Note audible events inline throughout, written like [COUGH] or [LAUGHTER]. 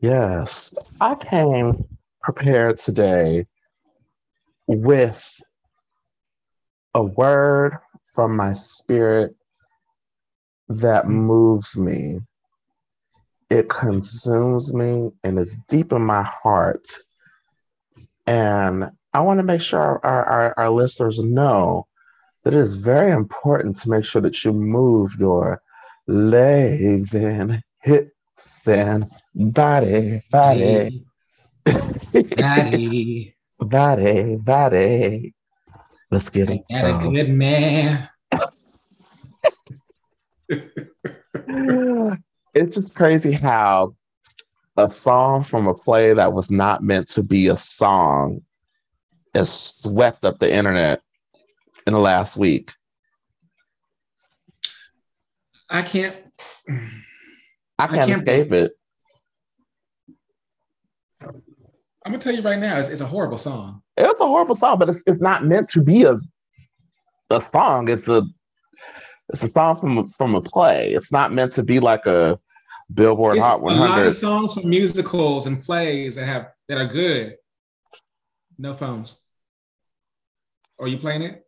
Yes, I came prepared today with a word from my spirit that moves me. It consumes me and it's deep in my heart. And I want to make sure our, our, our listeners know that it is very important to make sure that you move your legs and hips and body, body, body, body. Let's get it. got a good man. [LAUGHS] it's just crazy how a song from a play that was not meant to be a song has swept up the internet in the last week. I can't. I can't, can't escape it. I'm gonna tell you right now, it's, it's a horrible song. It's a horrible song, but it's, it's not meant to be a a song. It's a it's a song from from a play. It's not meant to be like a Billboard It's Hot a lot of songs from musicals and plays that have that are good. No phones. Are you playing it?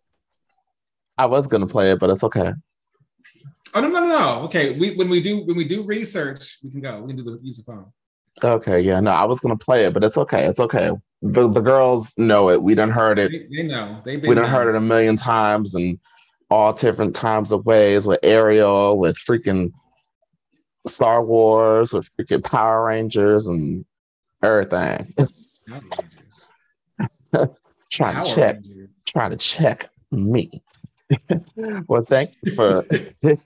I was gonna play it, but it's okay. Oh no no no no. Okay, we when we do when we do research, we can go. We can do the use the phone. Okay, yeah, no, I was gonna play it, but it's okay. It's okay. The the girls know it. We done heard it. They, they know. They've been We done heard it a million times and all different times of ways with Ariel, with freaking Star Wars, with freaking Power Rangers and everything. trying Power [LAUGHS] to check, Rangers. trying to check me. [LAUGHS] well, thank you for. [LAUGHS]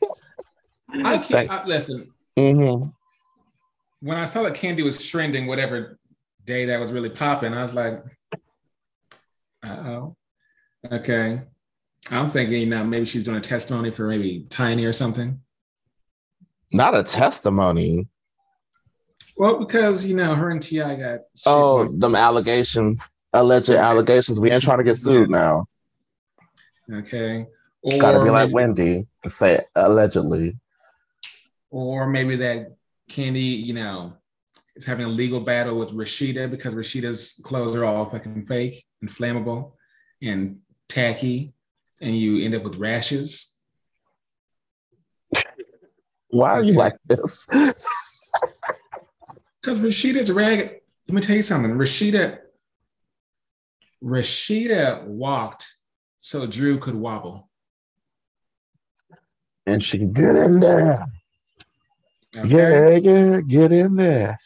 I can't I, listen. Mhm. When I saw that Kandi was trending, whatever day that was really popping, I was like, "Uh oh, okay." I'm thinking, you know, maybe she's doing a testimony for maybe Tiny or something. Not a testimony. Well, because you know, her and T.I. got Oh, them allegations, alleged allegations. We ain't trying to get sued now. okay. Or Got to be like maybe- Wendy and say allegedly. or maybe that Kandi, you know, is having a legal battle with Rashida because Rashida's clothes are all fucking fake and flammable and tacky, and you end up with rashes. [LAUGHS] Why are you like this? [LAUGHS] Because Rashida's ragged. Let me tell you something. Rashida, Rashida walked so Drew could wobble. And she get in there. Okay? Yeah, yeah, get in there.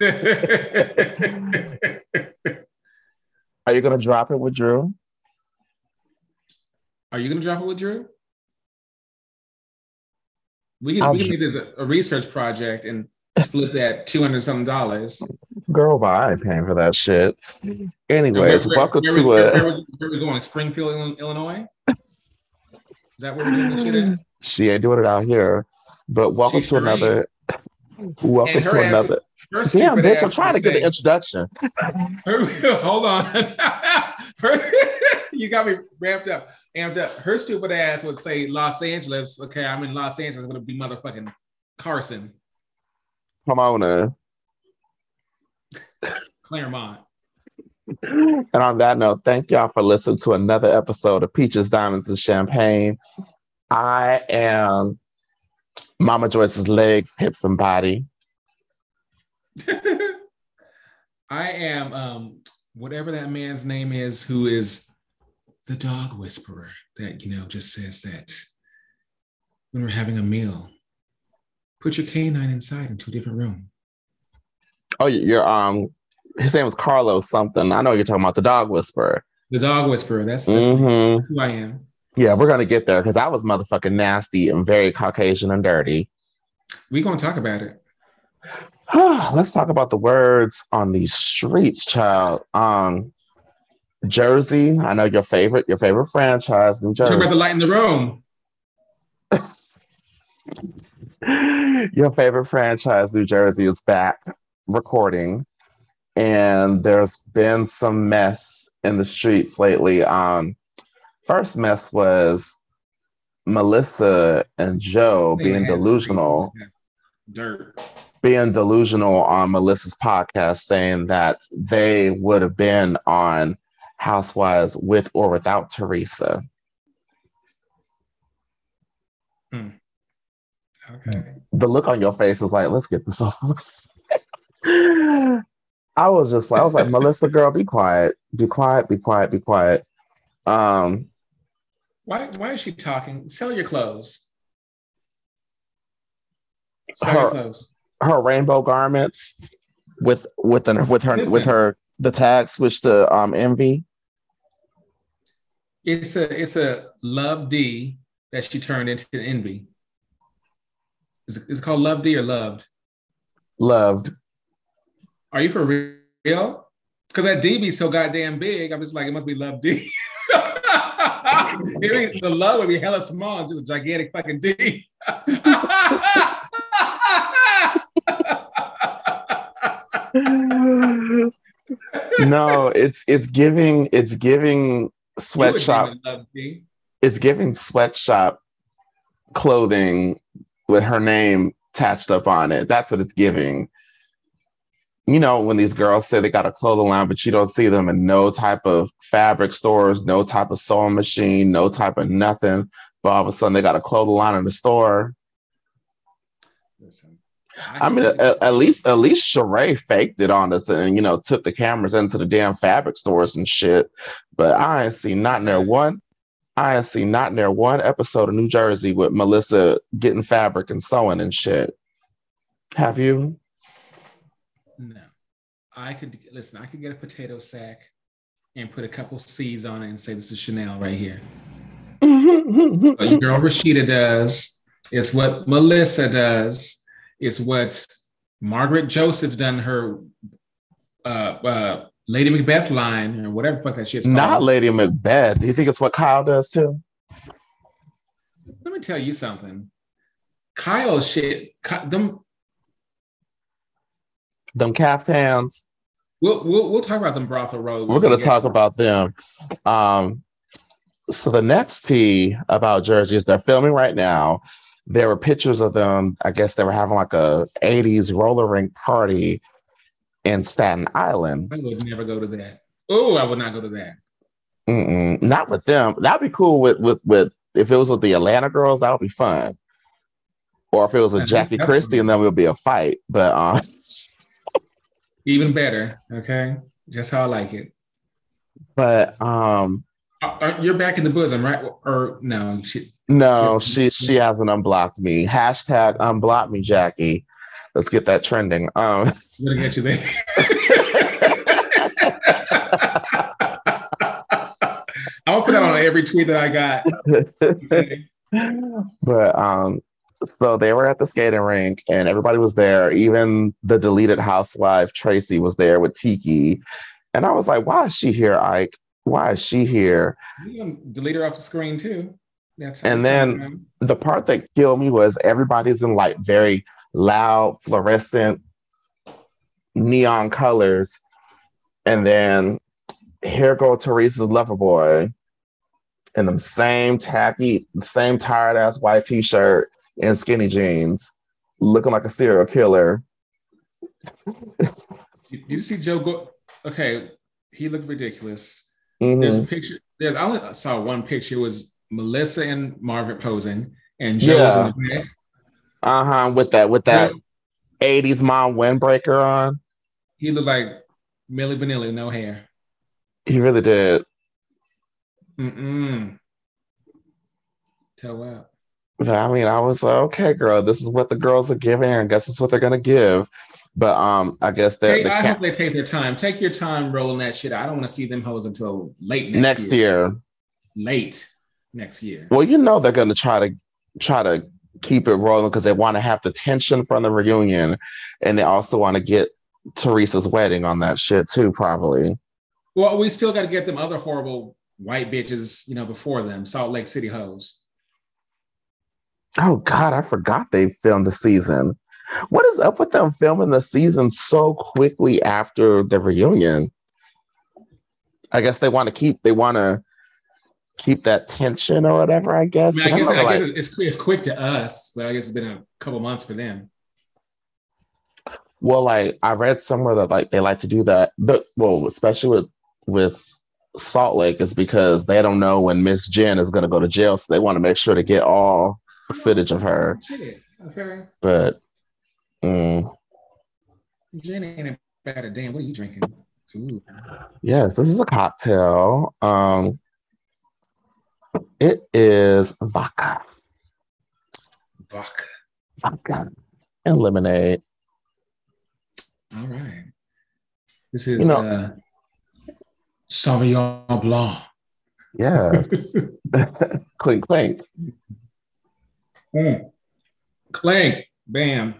[LAUGHS] Are you gonna drop it with Drew? Are you gonna drop it with Drew? We can, I'll we can make this a, a research project and split that two hundred something dollars. Girl, but I ain't paying for that shit. Anyways, Where- welcome where, to where, a. where, where we going? Springfield, Illinois. Is that where we're doing this shit at? She ain't doing it out here. But welcome She to sure another. Welcome to another. Her Damn, bitch! I'm trying to get the introduction. [LAUGHS] her- hold on. [LAUGHS] Her- [LAUGHS] you got me ramped up, amped up. Her stupid ass would say Los Angeles. Okay, I'm in Los Angeles. I'm gonna be motherfucking Carson, Come on, uh. Claremont. And on that note, thank y'all for listening to another episode of Peaches, Diamonds, and Champagne. I am Mama Joyce's legs, hips, and body. [LAUGHS] I am um, whatever that man's name is, who is the dog whisperer that you know just says that when we're having a meal, put your canine inside into a different room. Oh, you're um. His name was Carlos something. I know you're talking about the dog whisperer. The dog whisperer. That's, that's, Mhm. that's who I am. Yeah, we're gonna get there because I was motherfucking nasty and very Caucasian and dirty. We're gonna talk about it. [SIGHS] Let's talk about the words on these streets, child. Um, Jersey. I know your favorite, your favorite franchise, New Talk about Jersey. the light in the room. [LAUGHS] your favorite franchise, New Jersey, is back recording, and there's been some mess in the streets lately. Um, first mess was Melissa and Joe being delusional. Dirt. being delusional on Melissa's podcast, saying that they would have been on Housewives with or without Teresa. Hmm. Okay. The look on your face is like, let's get this over. [LAUGHS] I was just like, I was like, Melissa, girl, be quiet, be quiet, be quiet, be quiet. Um, why why is she talking? Sell your clothes. Sell her, your clothes. her rainbow garments with with the, with her with her the tag switched to um envy. It's a it's a love D that she turned into envy. Is it, is it called love D or loved? Loved. Are you for real? Because that D be so goddamn big. I'm just like, it must be love D. [LAUGHS] Maybe the love would be hella small, just a gigantic fucking D. [LAUGHS] no, it's it's giving it's giving sweatshop. It's giving sweatshop clothing with her name attached up on it. That's what it's giving. You know, when these girls say they got a clothing line, but you don't see them in no type of fabric stores, no type of sewing machine, no type of nothing. But all of a sudden they got a clothing line in the store. Listen, I, I mean, at, at, least at least Sheree faked it on us and you know took the cameras into the damn fabric stores and shit. But I ain't seen not near one. I ain't seen not near one episode of New Jersey with Melissa getting fabric and sewing and shit. Have you? I could listen, I could get a potato sack and put a couple seeds on it and say this is Chanel right here. [LAUGHS] what your girl Rashida does. It's what Melissa does. It's what Margaret Joseph done her uh, uh, Lady Macbeth line or whatever fuck that shit's called. Not Lady Macbeth. Do you think it's what Kyle does too? Let me tell you something. Kyle shit, them them caftans. We'll, we'll we'll talk about them brothel roads. We're gonna talk about them. Um, so the next tea about Jersey is they're filming right now. There were pictures of them. I guess they were having like a '80s roller rink party in Staten Island. I would never go to that. Oh, I would not go to that. Mm-mm, not with them. That'd be cool with with with if it was with the Atlanta girls. That would be fun. Or if it was with Jackie Christie, and then it would be a fight. But um, even better. Okay, just how I like it. But um, uh, uh, you're back in the bosom, right? Or no? She, no, she she hasn't unblocked me. Hashtag unblock me, Jackie. Let's get that trending. Um, I'm gonna get you there. [LAUGHS] [LAUGHS] I'll put that on every tweet that I got. [LAUGHS] but um, so they were at the skating rink and everybody was there. Even the deleted housewife Tracy was there with Tiki. And I was like, why is she here, Ike? Why is she here? You delete her off the screen too. That's and then the part that killed me was everybody's in like very loud, fluorescent, neon colors. And then here go Teresa's lover boy in the same tacky, same tired ass white t-shirt and skinny jeans, looking like a serial killer. you see Joe go okay, he looked ridiculous. Mm-hmm. There's a picture, there's I only saw one picture, it was Melissa and Margaret posing, and Joe yeah. was in the back uh huh. With that, with that '80s mom windbreaker on. He looked like Milli Vanilli, no hair. He really did. Mm-mm. Tell up. But I mean, I was like, okay, girl, this is what the girls are giving. I guess it's what they're gonna give. But um, I guess that hey, I hope they take their time. Take your time rolling that shit. I don't want to see them hoes until late next, next year. year. Late next year. Well, you know they're gonna try to try to keep it rolling because they want to have the tension from the reunion, and they also want to get Teresa's wedding on that shit too, probably. Well, we still got to get them other horrible white bitches, you know, before them, Salt Lake City hoes. Oh God, I forgot they filmed the season. What is up with them filming the season so quickly after the reunion? I guess they want to keep they want to keep that tension or whatever. I guess. I, mean, I guess, I like, guess it's, it's quick to us, but I guess it's been a couple months for them. Well, like I read somewhere that like they like to do that, but well, especially with with Salt Lake, is because they don't know when Miss Jen is going to go to jail, so they want to make sure to get all footage of her. Okay. But mm, Jen ain't damn. What are you drinking? Ooh. yes, this is a cocktail. Um, it is vodka, Vodka. vodka, and lemonade. All right. This is You know- uh, Sauvignon Blanc. Yes, [LAUGHS] [LAUGHS] clink clink. Mm. Clank. Bam.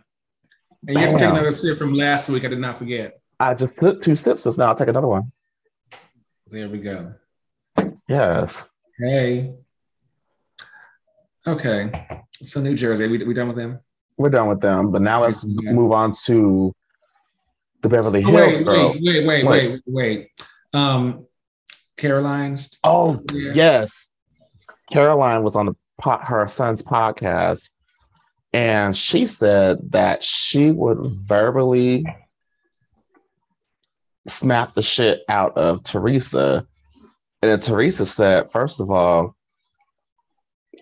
And you have to take another sip from last week. I did not forget. I just took two sips, just now. I'll take another one. There we go. Yes. Hey. Okay. So New Jersey, we, we done with them? We're done with them, but now let's Yeah. move on to the Beverly Oh, Hills wait, girl. wait, wait, wait, Wait. wait, wait. Um, Caroline's. Oh, Yeah. yes. Caroline was on the her son's podcast, and she said that she would verbally snap the shit out of Teresa. And then Teresa said, first of all,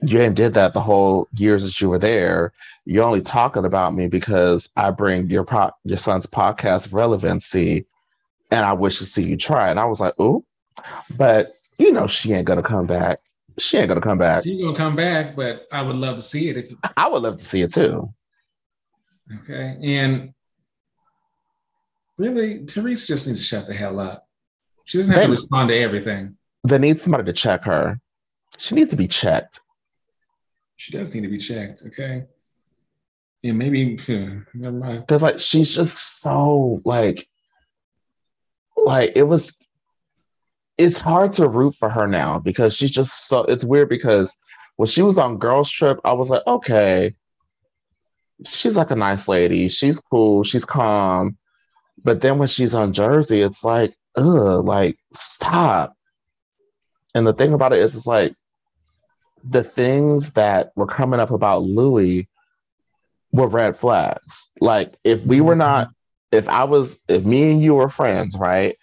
you ain't did that the whole years that you were there. You're only talking about me because I bring your po- your son's podcast relevancy, and I wish to see you try. And I was like, ooh, but you know she ain't gonna come back. She ain't gonna come back. She's gonna come back, but I would love to see it. If, [LAUGHS] I would love to see it too. okay. And really, Teresa just needs to shut the hell up. She doesn't have to respond to everything. They need somebody to check her. She needs to be checked. She does need to be checked. Okay. Yeah, maybe. phew, Never mind. Because like she's just so like like it was it's hard to root for her now because she's just so it's weird because when she was on girls trip i was like okay she's like a nice lady. She's cool. She's calm. But then when she's on jersey it's like ugh like stop. And the thing about it is it's like the things that were coming up about Luis were red flags. Like if we were not if I was, if me and you were friends, right?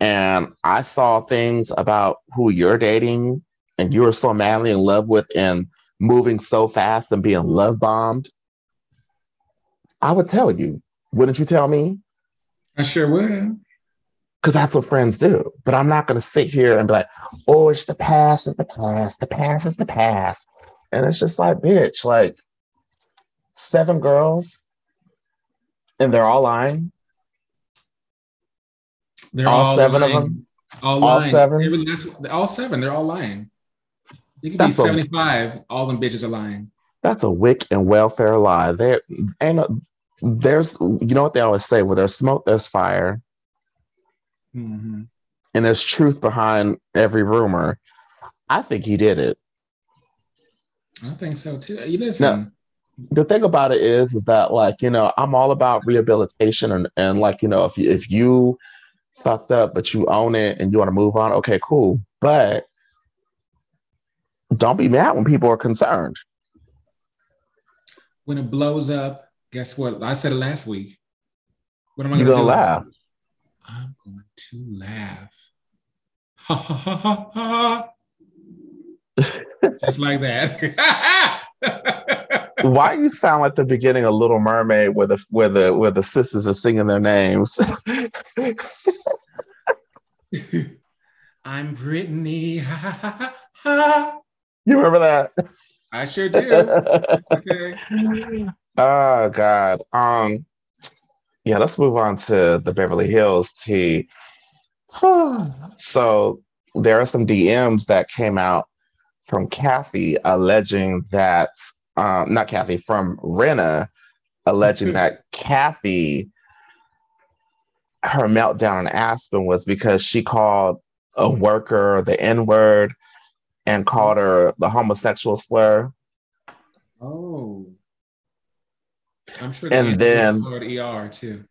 And I saw things about who you're dating and you were so madly in love with and moving so fast and being love bombed, I would tell you. Wouldn't you tell me? I sure would. Because that's what friends do. But I'm not going to sit here and be like, oh, it's the past, it's the past, the past is the past. And it's just like, bitch, like seven girls and they're all lying. They're All seven of them? All, All lying. seven? Last- all seven. They're all lying. It could That's be a- 75. All them bitches are lying. That's a wick and welfare lie. There and a, there's you know what they always say, where there's smoke, there's fire, Mhm. and there's truth behind every rumor. I think he did it. I think so too. You listen. The thing about it is, is that like, you know, I'm all about rehabilitation and, and like, you know, if you if you fucked up but you own it and you want to move on, okay, cool. But don't be mad when people are concerned. When it blows up, guess what? I said it last week. What am I gonna, gonna do? laugh. I'm going to laugh. Ha ha ha ha ha. [LAUGHS] Just like that. [LAUGHS] Why you sound like the beginning of Little Mermaid where the where the where the sisters are singing their names? [LAUGHS] I'm Brittany. [LAUGHS] You remember that? I sure do. Okay. [LAUGHS] oh God. Um yeah, let's move on to the Beverly Hills tea. [SIGHS] so there are some DMs that came out from Kathy alleging that um not Kathy from Rinna alleging that Kathy her meltdown in Aspen was because she called a worker the N-word and called her the homosexual slur. Oh. I'm sure And then- ER too.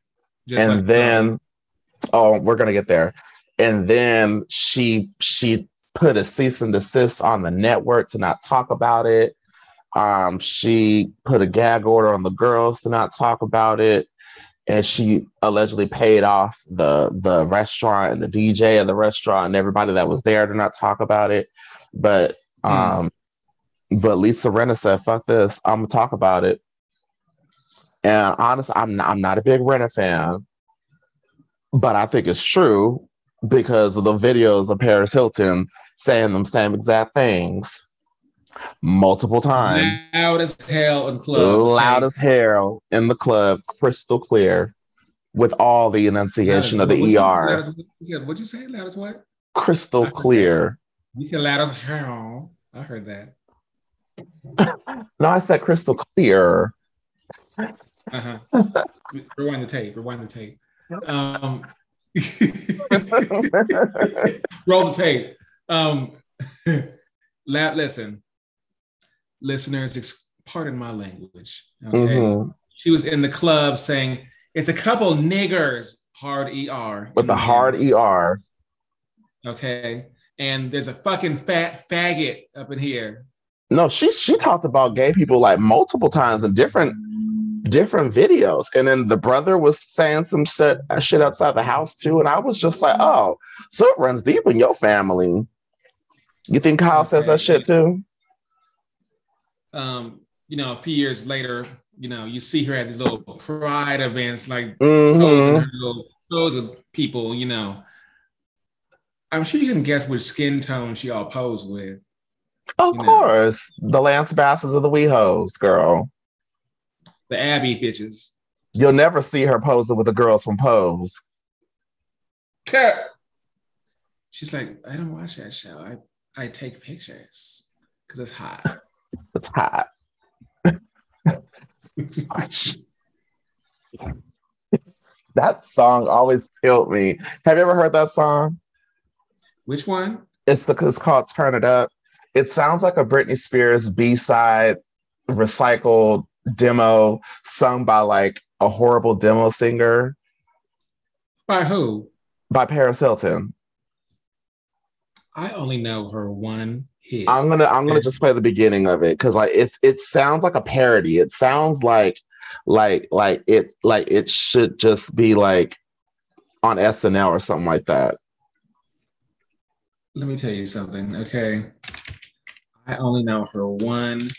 Just and like- then oh we're gonna get there and then she she put a cease and desist on the network to not talk about it um she put a gag order on the girls to not talk about it and she allegedly paid off the the restaurant and the DJ of the restaurant and everybody that was there to not talk about it. But hmm. um, mm. but Lisa Rinna said, "Fuck this, I'm gonna talk about it." And honestly, I'm not, I'm not a big Rinna fan, but I think it's true because of the videos of Paris Hilton saying them same exact things multiple times. Loud as hell in club. Loud as hell in the club, crystal clear, with all the enunciation of the ER. Yeah, what'd you say? Loud as what? Crystal clear. You can loud as hell. I heard that. [LAUGHS] no, I said crystal clear. Uh-huh. [LAUGHS] rewind the tape. Rewind the tape. Um, [LAUGHS] roll the tape. Um, listen, listeners, pardon my language. Okay. Mm-hmm. She was in the club saying, it's a couple niggers, hard ER. With the hard ER. Okay. And there's a fucking fat faggot up in here. No, she she talked about gay people like multiple times in different different videos. And then the brother was saying some shit, shit outside the house too. And I was just like, oh, so it runs deep in your family. You think Kyle okay. says that shit too? Um, you know, a few years later, you know, you see her at these little pride events, like mm-hmm. little pose of people, you know. I'm sure you can guess which skin tone she all posed with. Of course. Know. The Lance Basses of the WeHos, girl. The Abby bitches. You'll never see her posing with the girls from Pose. Cut. She's like, I don't watch that show. I, I take pictures because it's hot. It's [LAUGHS] hot. that song always killed me. Have you ever heard that song? Which one? It's the it's called Turn It Up. It sounds like a Britney Spears B-side recycled demo sung by like a horrible demo singer. By who? By Paris Hilton. I only know her one hit. I'm gonna I'm gonna just play the beginning of it because like it's it sounds like a parody. It sounds like like like it like it should just be like on SNL or something like that. Let me tell you something, okay? I only know her one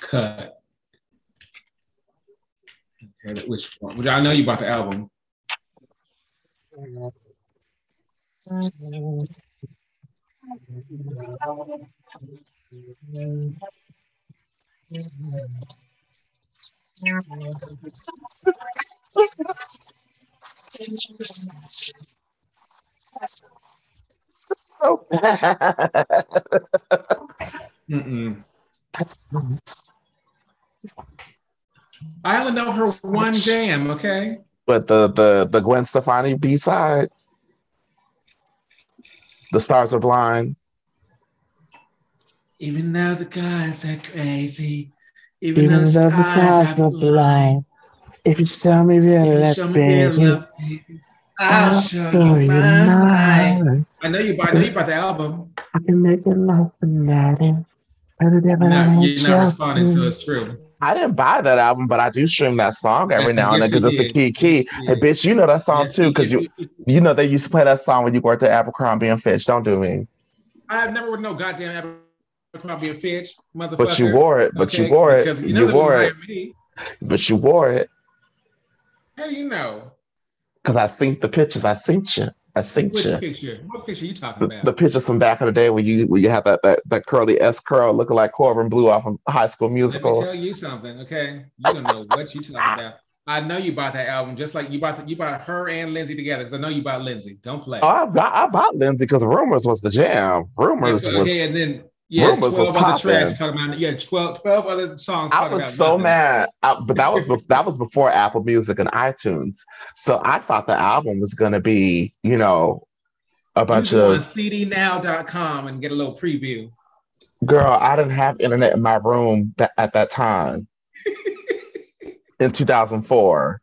cut. Okay, which one? Which I know you bought the album. So bad. Mm-mm. That's I only know her one jam, okay? But the the the Gwen Stefani B side. The stars are blind. Even though the gods are crazy, even, even though, the stars are blind, if you show me real love, baby, I'll show, show you mine. I know you. I know you bought the album. I can make it last night. You're not, you're not responding, so it's true. I didn't buy that album, but I do stream that song every [LAUGHS] now and then because it's a key key. Hey, bitch, you know that song too because you [LAUGHS] you know they used to play that song when you worked at Abercrombie and Fitch. Don't do me. I've never would know goddamn Abercrombie and Fitch, motherfucker. But you wore it. But okay? you wore it. You, you wore it. But you wore it. How do you know? Because I synced the pictures. I synced you. I synced Which you. picture? What picture are you talking about? The, the pictures from back in the day when you when you have that that, that curly S curl looking like Corbin Bleu off of High School Musical. Let me tell you something, okay? You don't know what you talking about. I know you bought that album just like you bought the, you bought her and Lindsay together because I know you bought Lindsay. Don't play. Oh, I, bought, I bought Lindsay because Rumors was the jam. Rumors yeah, was yeah, and then yeah, Rumors 12 other tracks talking about yeah, 12, 12 other songs. I was so nothing. mad, I, but that was [LAUGHS] that was before Apple Music and iTunes. So I thought the album was gonna be, you know, a bunch you of cdnow.com and get a little preview. Girl, I didn't have internet in my room that, at that time. [LAUGHS] in 2004.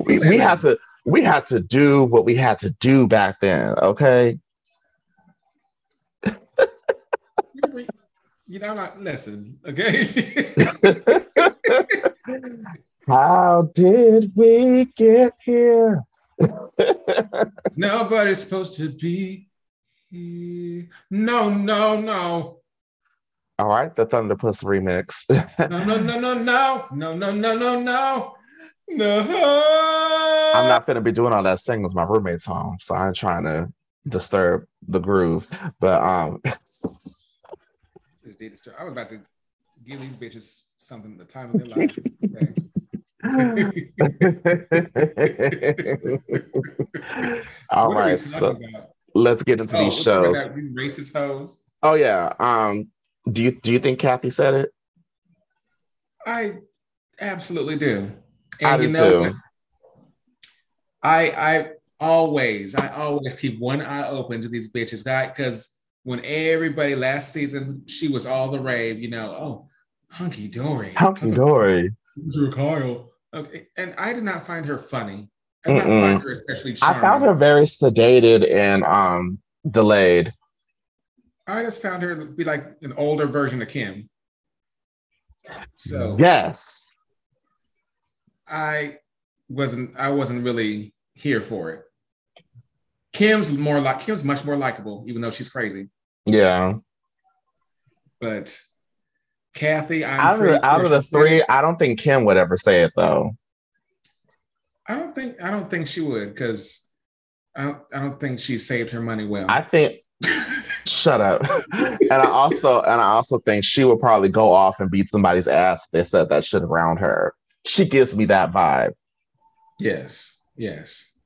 we, we had to we had to do what we had to do back then, okay? You know, not listen, okay? [LAUGHS] How did we get here? [LAUGHS] Nobody's supposed to be here. No, no, no. All right, the Thunderpuss remix. No, no, no, no, no. No, no, no, no, no. No. I'm not gonna be doing all that singing with my roommates home, so I'm trying to disturb the groove. But um, [LAUGHS] Just did disturb- I was about to give these bitches something the time of their life. Okay. [LAUGHS] all right, so about? let's get into Oh, these shows. racist hoes. Oh yeah. Um, do you do you think Kathy said it? I absolutely do. I do you know too. I I always I always keep one eye open to these bitches, guy, because when everybody last season she was all the rave, you know, oh hunky dory, Hunky dory. Drew Kyle. Okay, and I did not find her funny. I did not find her especially I found her very sedated and um delayed. I just found her to be like an older version of Kim. So Yes. I wasn't I wasn't really here for it. Kim's more like Kim's much more likable, even though she's crazy. Yeah. But Kathy, I'm Out of, out of the three. I don't think Kim would ever say it though. I don't think I don't think she would because I don't I don't think she saved her money well. I think [LAUGHS] shut up. [LAUGHS] and I also and I also think she would probably go off and beat somebody's ass if they said that shit around her. She gives me that vibe. yes, yes.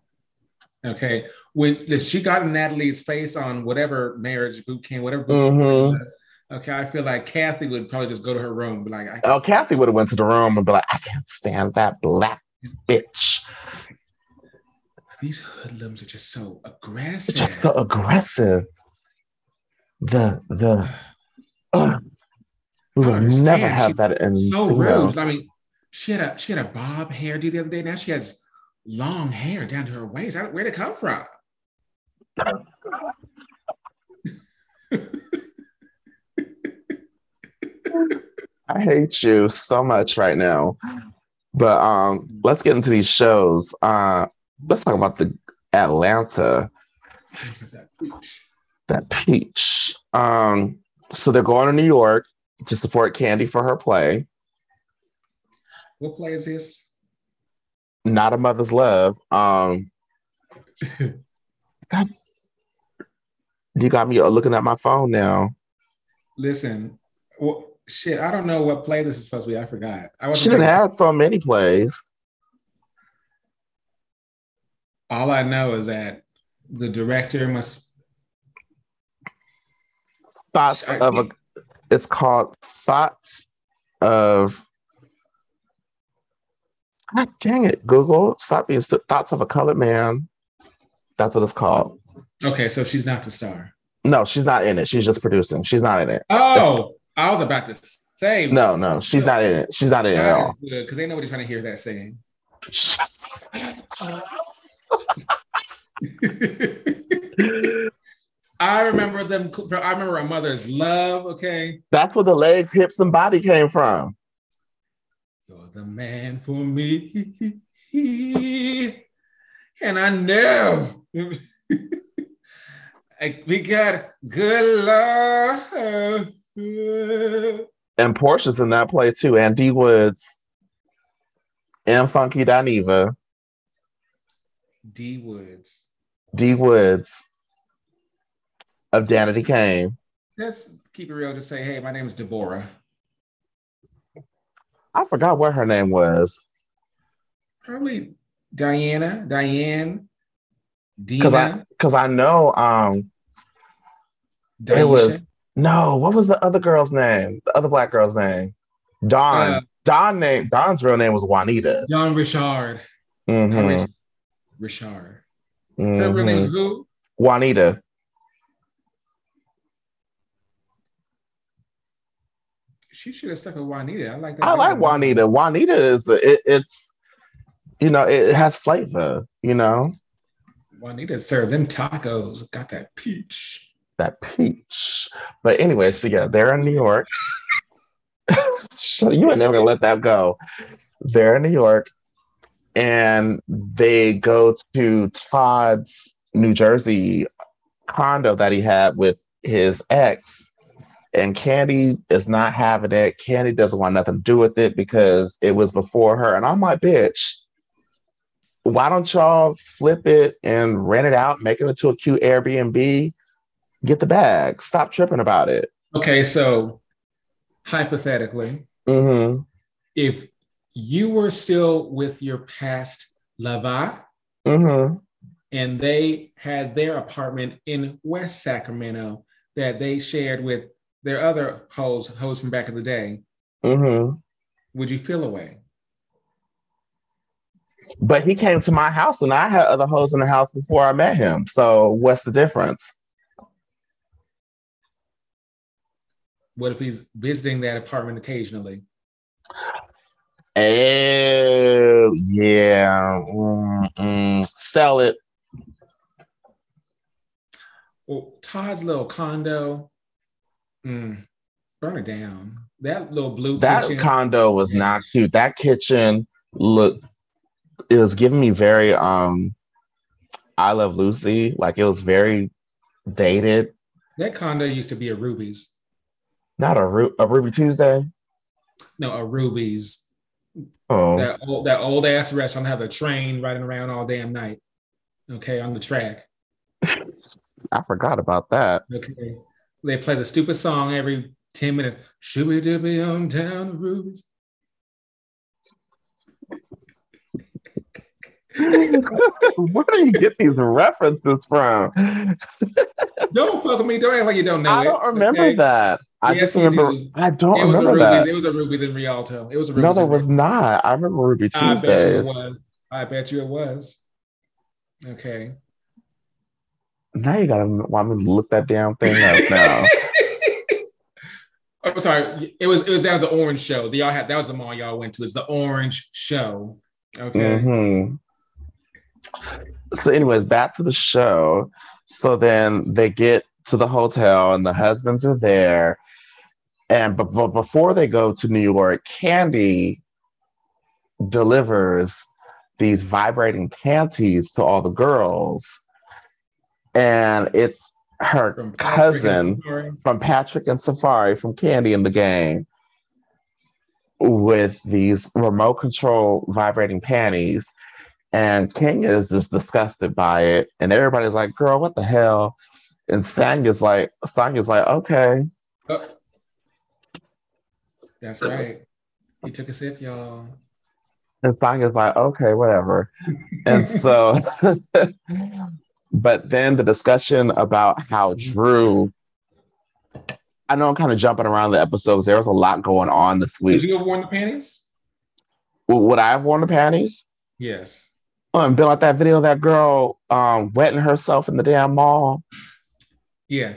Okay. When she got in Natalie's face on whatever marriage boot camp, whatever boot camp Mhm. was, okay, I feel like Kathy would probably just go to her room be like, I, Oh, Kathy would have went to the room and be like, I can't stand that black bitch. these hoodlums are just so aggressive. just so aggressive. The the ugh. [SIGHS] we understand. never have She- that in so rude. I mean, she had a she had a bob hairdo the other day. Now she has long hair down to her waist. I don't- Where'd it come from? [LAUGHS] I hate you so much right now. But um, let's get into these shows. Uh, let's talk about the Atlanta, that peach. Um, so they're going to New York to support Kandi for her play, What play is this? Not a Mother's Love. Um, [LAUGHS] God, you got me uh, looking at my phone now. Listen, well, shit, I don't know what play this is supposed to be. I forgot. I She wasn't didn't paying have so many plays. All I know is that the director must. Thoughts I- of a. It's called Thoughts of. God dang it, Google! Stop being Thoughts of a Colored Man. That's what it's called. Okay, so she's not the star. No, she's not in it. She's just producing. She's not in it. Oh, I was about to say. No, no, she's not in it. She's not in it at all. Because ain't nobody trying to hear that saying. [LAUGHS] I remember them. I remember a mother's love. Okay, That's where the legs, hips, and body came from. you're the man for me, [LAUGHS] and I know [LAUGHS] Like, we got good love. And Porsha's in that play too, and D Woods. And Funky Dineva. D Woods. D Woods of Danity Kane. Let's keep it real. Just say, hey, my name is Deborah. I forgot what her name was. Probably Diana, Diane, Because I Dina, because I know um Daisha. it was no, what was the other girl's name? The other black girl's name? Dawn. Uh, Dawn name Dawn's real name was Juanita. Dawn Richard. Mhm, Richard. Her real name is who? Juanita. She should have stuck with Juanita. I like that. I like Juanita. Juanita is it, it's you know it has flavor. You know Juanita served them tacos. Got that peach. That peach. But anyway, so yeah, they're in New York. [LAUGHS] So you ain't never gonna let that go. They're in New York, and they go to Todd's New Jersey condo that he had with his ex. And Kandi is not having it. Kandi doesn't want nothing to do with it because it was before her. And I'm like, bitch, why don't y'all flip it and rent it out, make it into a cute Airbnb, get the bag, stop tripping about it. Okay, so hypothetically, Mm-hmm. if you were still with your past lover Mm-hmm. and they had their apartment in West Sacramento that they shared with their other hoes, hoes from back in the day, Mm-hmm. would you feel away? But he came to my house and I had other hoes in the house before I met him. So what's the difference? What if he's visiting that apartment occasionally? Oh, yeah. Mm-mm. Sell it. Well, Todd's little condo, mm, burn it down. That little blue That kitchen, condo was Yeah. not cute. That kitchen looked it was giving me very um I love Lucy. Like it was very dated. that condo used to be a Ruby's. Not a, Ru- a Ruby Tuesday. No, a Ruby's. Oh, That old that old ass restaurant have a train riding around all damn night. Okay, on the track. I forgot about that. Okay. They play the stupid song every 10 minutes. Shooby dooby on down to Ruby's. [LAUGHS] Where do you get these references from? Don't fuck with me. Don't act like you don't know I it. don't remember okay? that. I Yes, just remember. I don't It remember that. It was a Ruby's in Rialto. It was a Ruby's. No, there was not. I remember Ruby I bet you it was. I bet you it was. Okay. Now you gotta want me to look that damn thing up now. [LAUGHS] I'm sorry. It was it was down at the Orange Show. The y'all had that was the mall y'all went to. It's the Orange Show. Okay. hmm So, anyways, back to the show. So then they get to the hotel, and the husbands are there. And but, but before they go to New York, Kandi delivers these vibrating panties to all the girls, and it's her From cousin from Patrick and Safari from Kandi in the Game with these remote control vibrating panties. And King is just disgusted by it. And everybody's like, girl, what the hell? And Sanya's like, Sanya's like, okay. Oh. That's right. He took a sip, y'all. And Sanya's like, okay, whatever. And so, [LAUGHS] but then the discussion about how Drew, I know I'm kind of jumping around the episodes. There was a lot going on this week. Did you go worn the panties? Would I have worn the panties? Yes. Oh, and been like that video of that girl um, wetting herself in the damn mall. Yeah.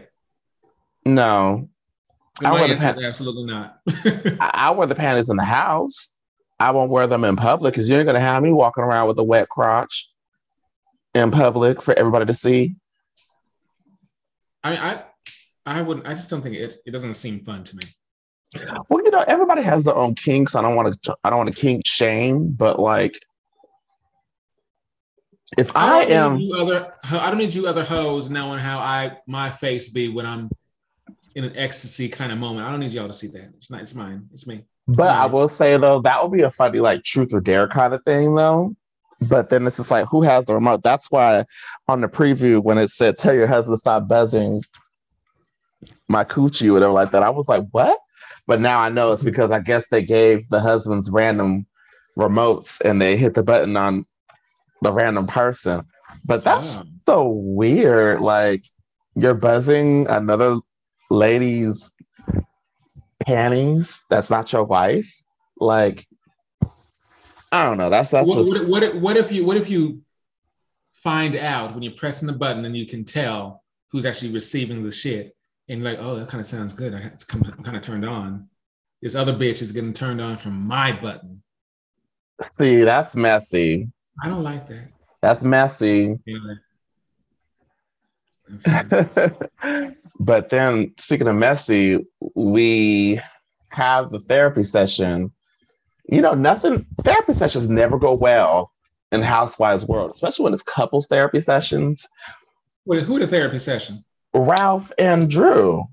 No, I wear the answer pa- is absolutely not. [LAUGHS] I, I wear the panties in the house. I won't wear them in public because you're gonna have me walking around with a wet crotch in public for everybody to see. I mean, I I wouldn't I just don't think it it doesn't seem fun to me. Well, you know, everybody has their own kinks. I don't want to. I don't want to kink shame, but like, if I, don't am, you other I don't need you other hoes knowing how I my face be when I'm in an ecstasy kind of moment. I don't need y'all to see that. It's not it's mine. It's me. but I will say though, that would be a funny like truth or dare kind of thing though. But then it's just like, who has the remote? That's why on the preview when it said, "Tell your husband to stop buzzing my coochie," or whatever like that, I was like, "What?" But now I know it's because I guess they gave the husbands random remotes and they hit the button on the random person. But that's Ah. so weird. Like you're buzzing another lady's panties. That's not your wife. Like I don't know. That's that's what, just what, what, if- what if you what if you find out when you're pressing the button and you can tell who's actually receiving the shit and like, oh, that kind of sounds good. I- It's kind of turned on. This other bitch is getting turned on from my button. see. That's messy. I don't like that. That's messy. Anyway. [LAUGHS] But then speaking of messy, we have the therapy session, you know, nothing, therapy sessions never go well in Housewives world, especially when it's couples therapy sessions. Wait, who the therapy session? Ralph and Drew.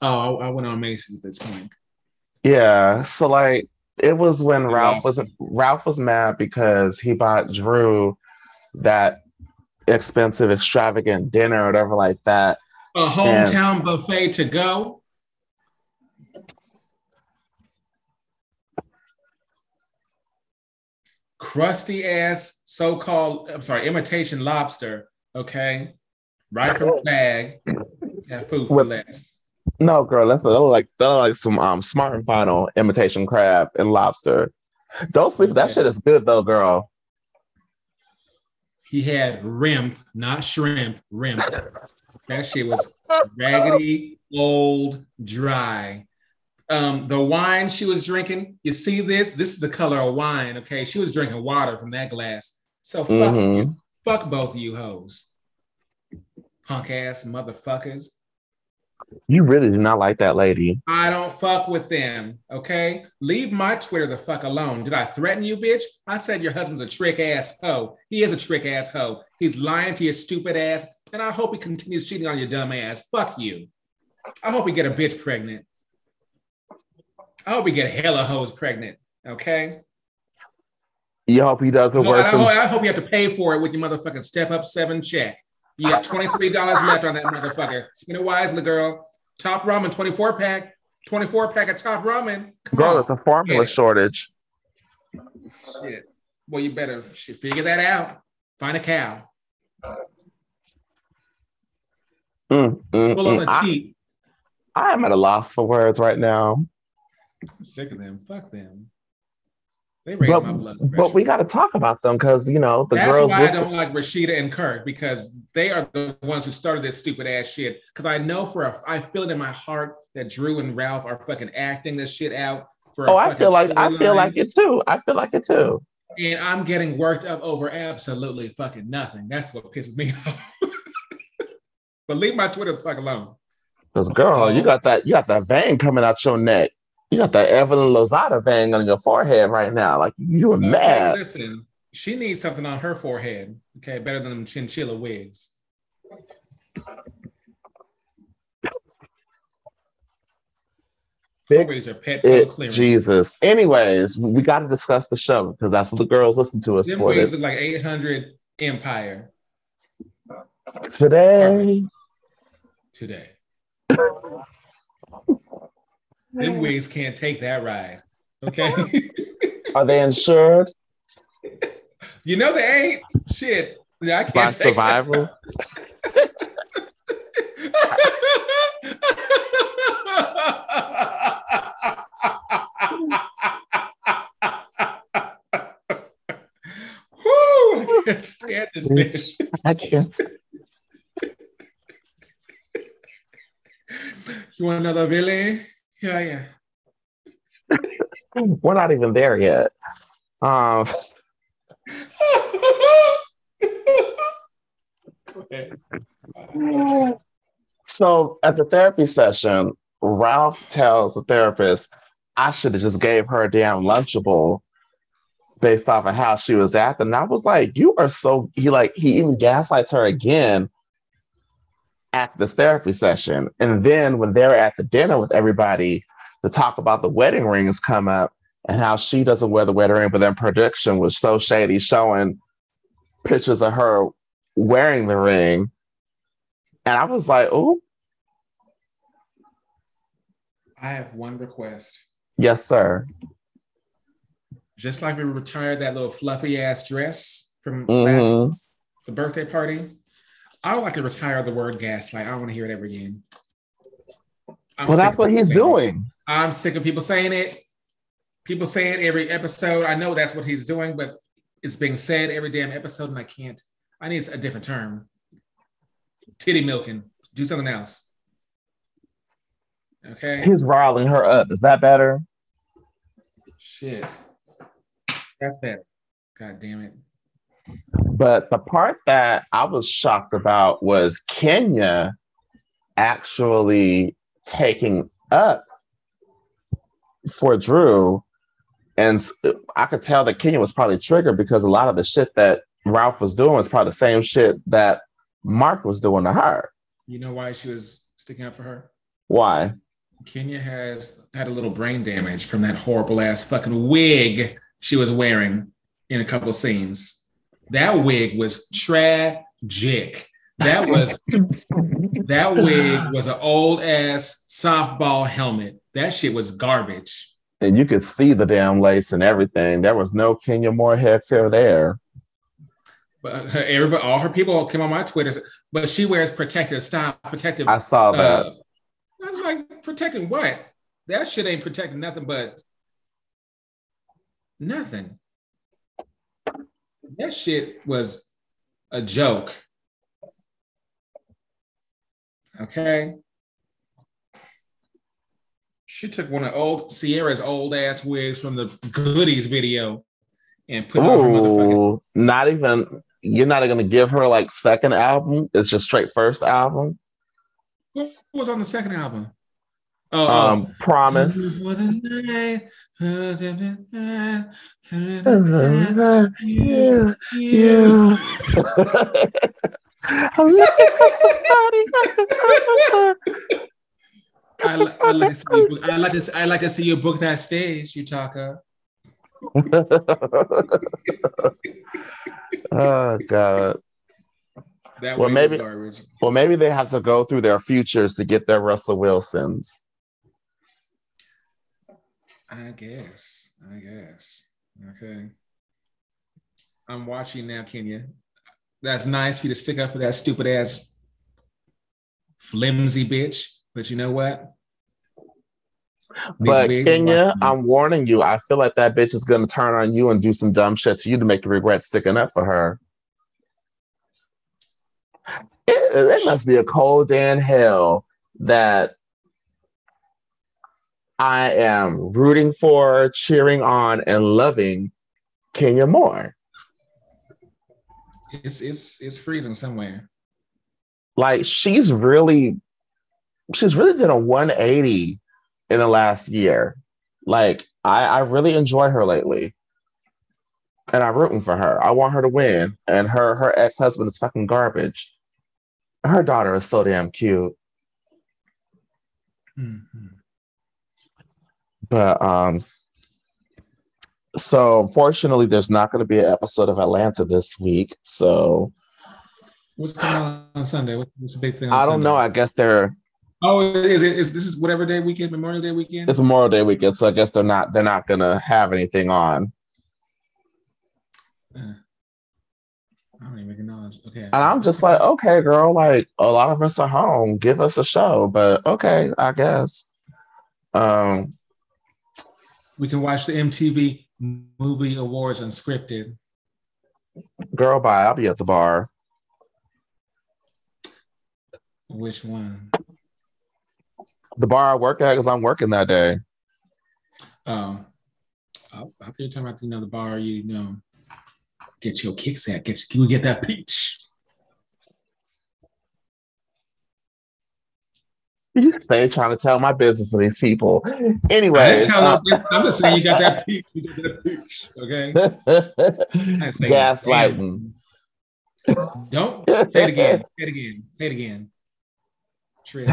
Oh, I, I went on Macy's at this point. Yeah. So like it was when Ralph was Ralph was mad because he bought Drew that expensive, extravagant dinner or whatever like that. A hometown and, buffet to go. Crusty ass so-called, I'm sorry, imitation lobster. Okay. Right from the bag. Got food for less. No, girl, that's like that like some um smart and final imitation crab and lobster. Don't sleep. That shit is good though, girl. He had rimp, not shrimp, rimp. that shit was raggedy, old, dry. Um, the wine she was drinking, you see this? This is the color of wine. Okay, she was drinking water from that glass. So fuck mm-hmm. you, fuck both of you hoes, punk ass motherfuckers. You really do not like that lady. I don't fuck with them. Okay. Leave my Twitter the fuck alone. Did I threaten you, bitch? I said your husband's a trick ass hoe. He is a trick ass hoe. He's lying to your stupid ass. And I hope he continues cheating on your dumb ass. Fuck you. I hope he get a bitch pregnant. I hope he get hella hoes pregnant. Okay. You hope he does it worse. I, hope, I hope you have to pay for it with your motherfucking step up seven check. You got $23 left on that motherfucker. Spend it wisely, girl. Top ramen, 24 pack, 24 pack of top ramen. Come girl, on. it's a formula shortage. Shit. Well, you better figure that out. Find a cow. Mm, mm, Pull on mm. the teeth. I, I am at a loss for words right now. I'm sick of them. Fuck them. They raise but, my blood pressure. But we got to talk about them because you know the That's girls. That's why I don't like Rasheeda and Kirk because they are the ones who started this stupid ass shit. Because I know for a, I feel it in my heart that Drew and Ralph are fucking acting this shit out. For oh, I feel like I feel like it too. I feel like it too. And I'm getting worked up over absolutely fucking nothing. That's what pisses me [LAUGHS] off. but leave my Twitter the fuck alone. Cause girl, you um, got that you got that vein coming out your neck. You got that Evelyn Lozada thing on your forehead right now. Like you are okay, mad. Listen, she needs something on her forehead. Okay, better than them chinchilla wigs. Fix it, Jesus. Anyways, we got to discuss the show because that's what the girls listen to us Them for. Wigs like 800 Empire. Today. Today. [LAUGHS] Them wigs can't take that ride. Okay. [LAUGHS] Are they insured? You know they ain't. Shit. I can't By survival. Woo! I can't stand this bitch. I can't. You want another Billy? Yeah, yeah. [LAUGHS] We're not even there yet. Um, so at the therapy session, Ralph tells the therapist, I should have just gave her a damn lunchable based off of how she was acting. And I was like, you are so he like he even gaslights her again at this therapy session. And then when they're at the dinner with everybody the talk about the wedding rings come up and how she doesn't wear the wedding ring, but then production was so shady, showing pictures of her wearing the ring. And I was like, oh. I have one request. Yes, sir. Just like we retired that little fluffy ass dress from mm-hmm. last, the birthday party, I would like to retire the word gaslight. I don't want to hear it ever again. I'm well, that's what he's doing. It. I'm sick of people saying it. People say it every episode. I know that's what he's doing, but it's being said every damn episode, and I can't. I need a different term. Titty milking. Do something else. Okay. He's riling her up. Is that better? Shit. That's better. God damn it. But the part that I was shocked about was Kenya actually taking up for Drew. And I could tell that Kenya was probably triggered because a lot of the shit that Ralph was doing was probably the same shit that Marc was doing to her. You know why she was sticking up for her? Why? Kenya has had a little brain damage from that horrible ass fucking wig she was wearing in a couple of scenes. That wig was tragic. That was that wig was an old ass softball helmet. That shit was garbage. And you could see the damn lace and everything. There was no Kenya Moore hair care there. But her, everybody, all her people came on my Twitter, but she wears protective style, protective. I saw that. Uh, I was like, protecting what? That shit ain't protecting nothing but nothing. That shit was a joke. Okay. She took one of old Ciara's old ass wigs from the Goodies video and put Ooh, on her motherfucking. Not even. You're not gonna give her like second album. It's just straight first album. Who was on the second album? Oh, oh. um, Promise. Yeah, yeah. I, I, like to see you, I like to I like to see you book that stage, Utaka. [LAUGHS] oh God. That well, maybe well maybe they have to go through their futures to get their Russell Wilsons. I guess. I guess. Okay. I'm watching now, Kenya. That's nice for you to stick up for that stupid ass flimsy bitch. But you know what? but Kenya, I'm warning you. I feel like that bitch is gonna turn on you and do some dumb shit to you to make you regret sticking up for her. It, it must be a cold day in hell that I am rooting for, cheering on, and loving Kenya Moore. It's it's it's freezing somewhere. Like she's really, she's really done a 180 in the last year. Like I, I really enjoy her lately. And I'm rooting for her. I want her to win. And her her ex-husband is fucking garbage. Her daughter is so damn cute. Mm-hmm. But um so fortunately there's not going to be an episode of Atlanta this week. So what's going on on Sunday? What's the big thing? I don't Sunday? know. I guess they're Oh, is it is this is whatever day weekend, Memorial Day weekend? It's Memorial Day weekend, so I guess they're not they're not gonna have anything on. Uh, I don't even acknowledge. Okay. And I'm just like, okay, girl, like a lot of us are home. Give us a show, but okay, I guess. Um we can watch the MTV Movie Awards unscripted. Girl, bye. I'll be at the bar. Which one? The bar I work at because I'm working that day. Um, I, I think you're talking about you know the bar you, you know get your kicks at. Get you get that peach. [LAUGHS] You stay trying to tell my business to these people. Anyway, uh, I'm just saying you got that peach. You got that peach. Okay. Gaslighting. Don't say it again. Say it again. Say it again. Trip.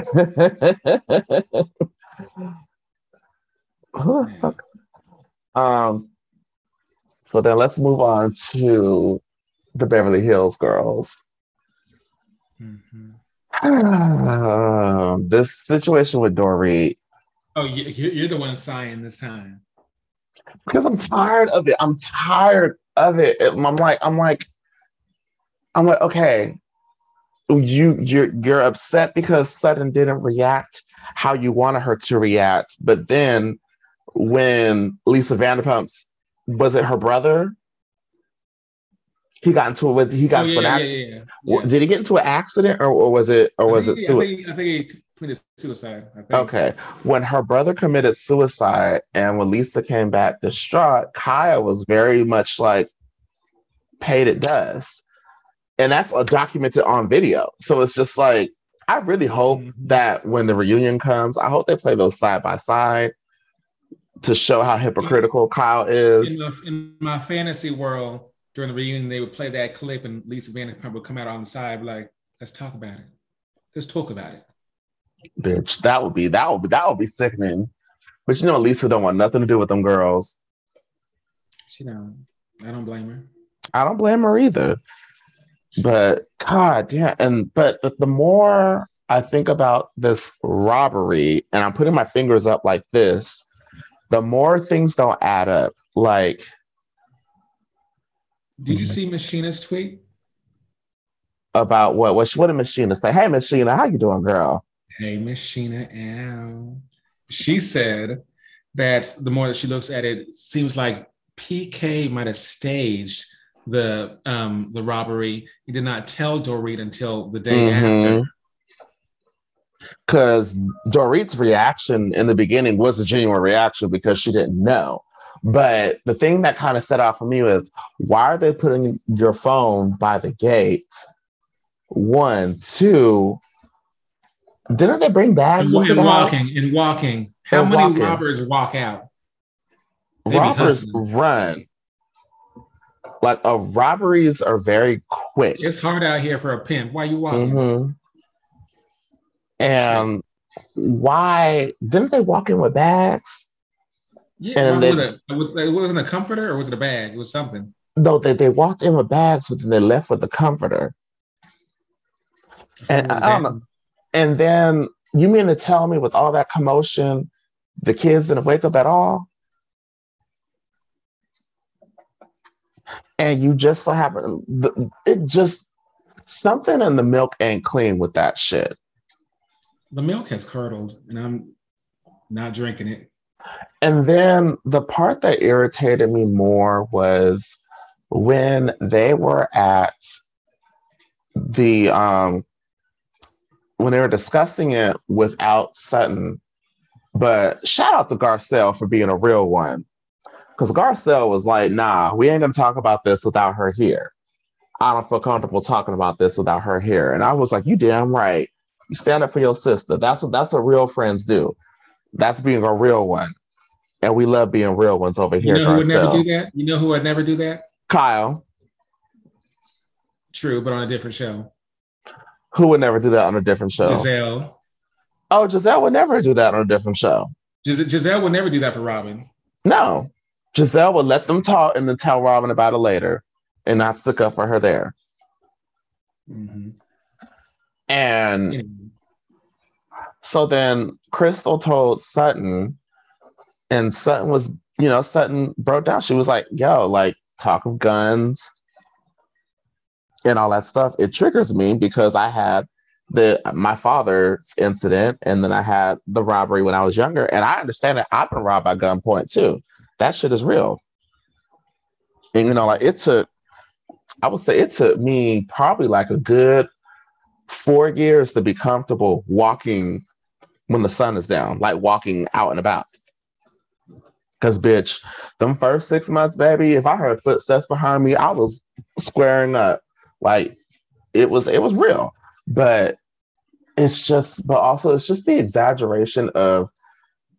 um. So then let's move on to the Beverly Hills Girls. Mm-hmm. [SIGHS] this situation with Dorit. Oh, you're the one sighing this time. Because I'm tired of it. I'm tired of it. I'm like, I'm like, I'm like, okay, you you're you're upset because Sutton didn't react how you wanted her to react, but then when Lisa Vanderpump's was it her brother he got into a was he got oh, into yeah, an accident? Yeah, yeah. Did he get into an accident or, or was it or was it? I think, I think he committed suicide. Okay, when her brother committed suicide and when Lisa came back distraught, Kyle was very much like paid it dust, and that's a documented on video. So it's just like I really hope mm-hmm. that when the reunion comes, I hope they play those side by side to show how hypocritical Kyle is. In, the, in, my fantasy world, during the reunion, they would play that clip, and Lisa Vanderpump would come out on the side, like, "Let's talk about it. Let's talk about it." Bitch, that would be that would be that would be sickening. But you know, Lisa don't want nothing to do with them girls. She don't. I don't blame her. I don't blame her either. But God, yeah, and but the, the more I think about this robbery, and I'm putting my fingers up like this, the more things don't add up. Like, did you see Machina's tweet about what? What? What did Machina say? Hey, Machina, how you doing, girl? Hey, Machina, ow. She said that the more that she looks at it, it seems like PK might have staged the um, the robbery. He did not tell Dorit until the day mm-hmm. after. Because Dorit's reaction in the beginning was a genuine reaction because she didn't know. But the thing that kind of set off for me was why are they putting your phone by the gate? One, two, didn't they bring bags and, into the walking house? and walking? How and many walking. robbers walk out? They robbers run. Like uh, robberies are very quick. It's hard out here for a pimp. Why you walking? Mm-hmm. And why didn't they walk in with bags? Yeah, and they, it, it wasn't a comforter or was it a bag? It was something. No, they, they walked in with bags, but then they left with the comforter. And oh, I don't know. And then you mean to tell me with all that commotion, the kids didn't wake up at all? And you just so happen, it just, something in the milk ain't clean with that shit. The milk has curdled and I'm not drinking it. And then the part that irritated me more was when they were at the um when they were discussing it without Sutton. But shout out to Garcelle for being a real one. Because Garcelle was like, nah, we ain't gonna talk about this without her here. I don't feel comfortable talking about this without her here. And I was like, you damn right. You stand up for your sister. That's what that's what real friends do. That's being a real one. And we love being real ones over here. You know who would never do that? You know who would never do that? Kyle. True, but on a different show. Who would never do that on a different show? Gizelle. Oh, Gizelle would never do that on a different show. Gis- Gizelle would never do that for Robyn. No. Gizelle would let them talk and then tell Robyn about it later and not stick up for her there. Mm-hmm. And so then Crystal told Sutton, and Sutton was, you know, Sutton broke down. She was like, yo, like, talk of guns, and all that stuff, it triggers me because I had the my father's incident and then I had the robbery when I was younger. And I understand that I've been robbed by gunpoint too. That shit is real. And you know, like it took, I would say it took me probably like a good four years to be comfortable walking when the sun is down, like walking out and about. Cause bitch, them first six months, baby, if I heard footsteps behind me, I was squaring up. Like it was it was real. But it's just but also it's just the exaggeration of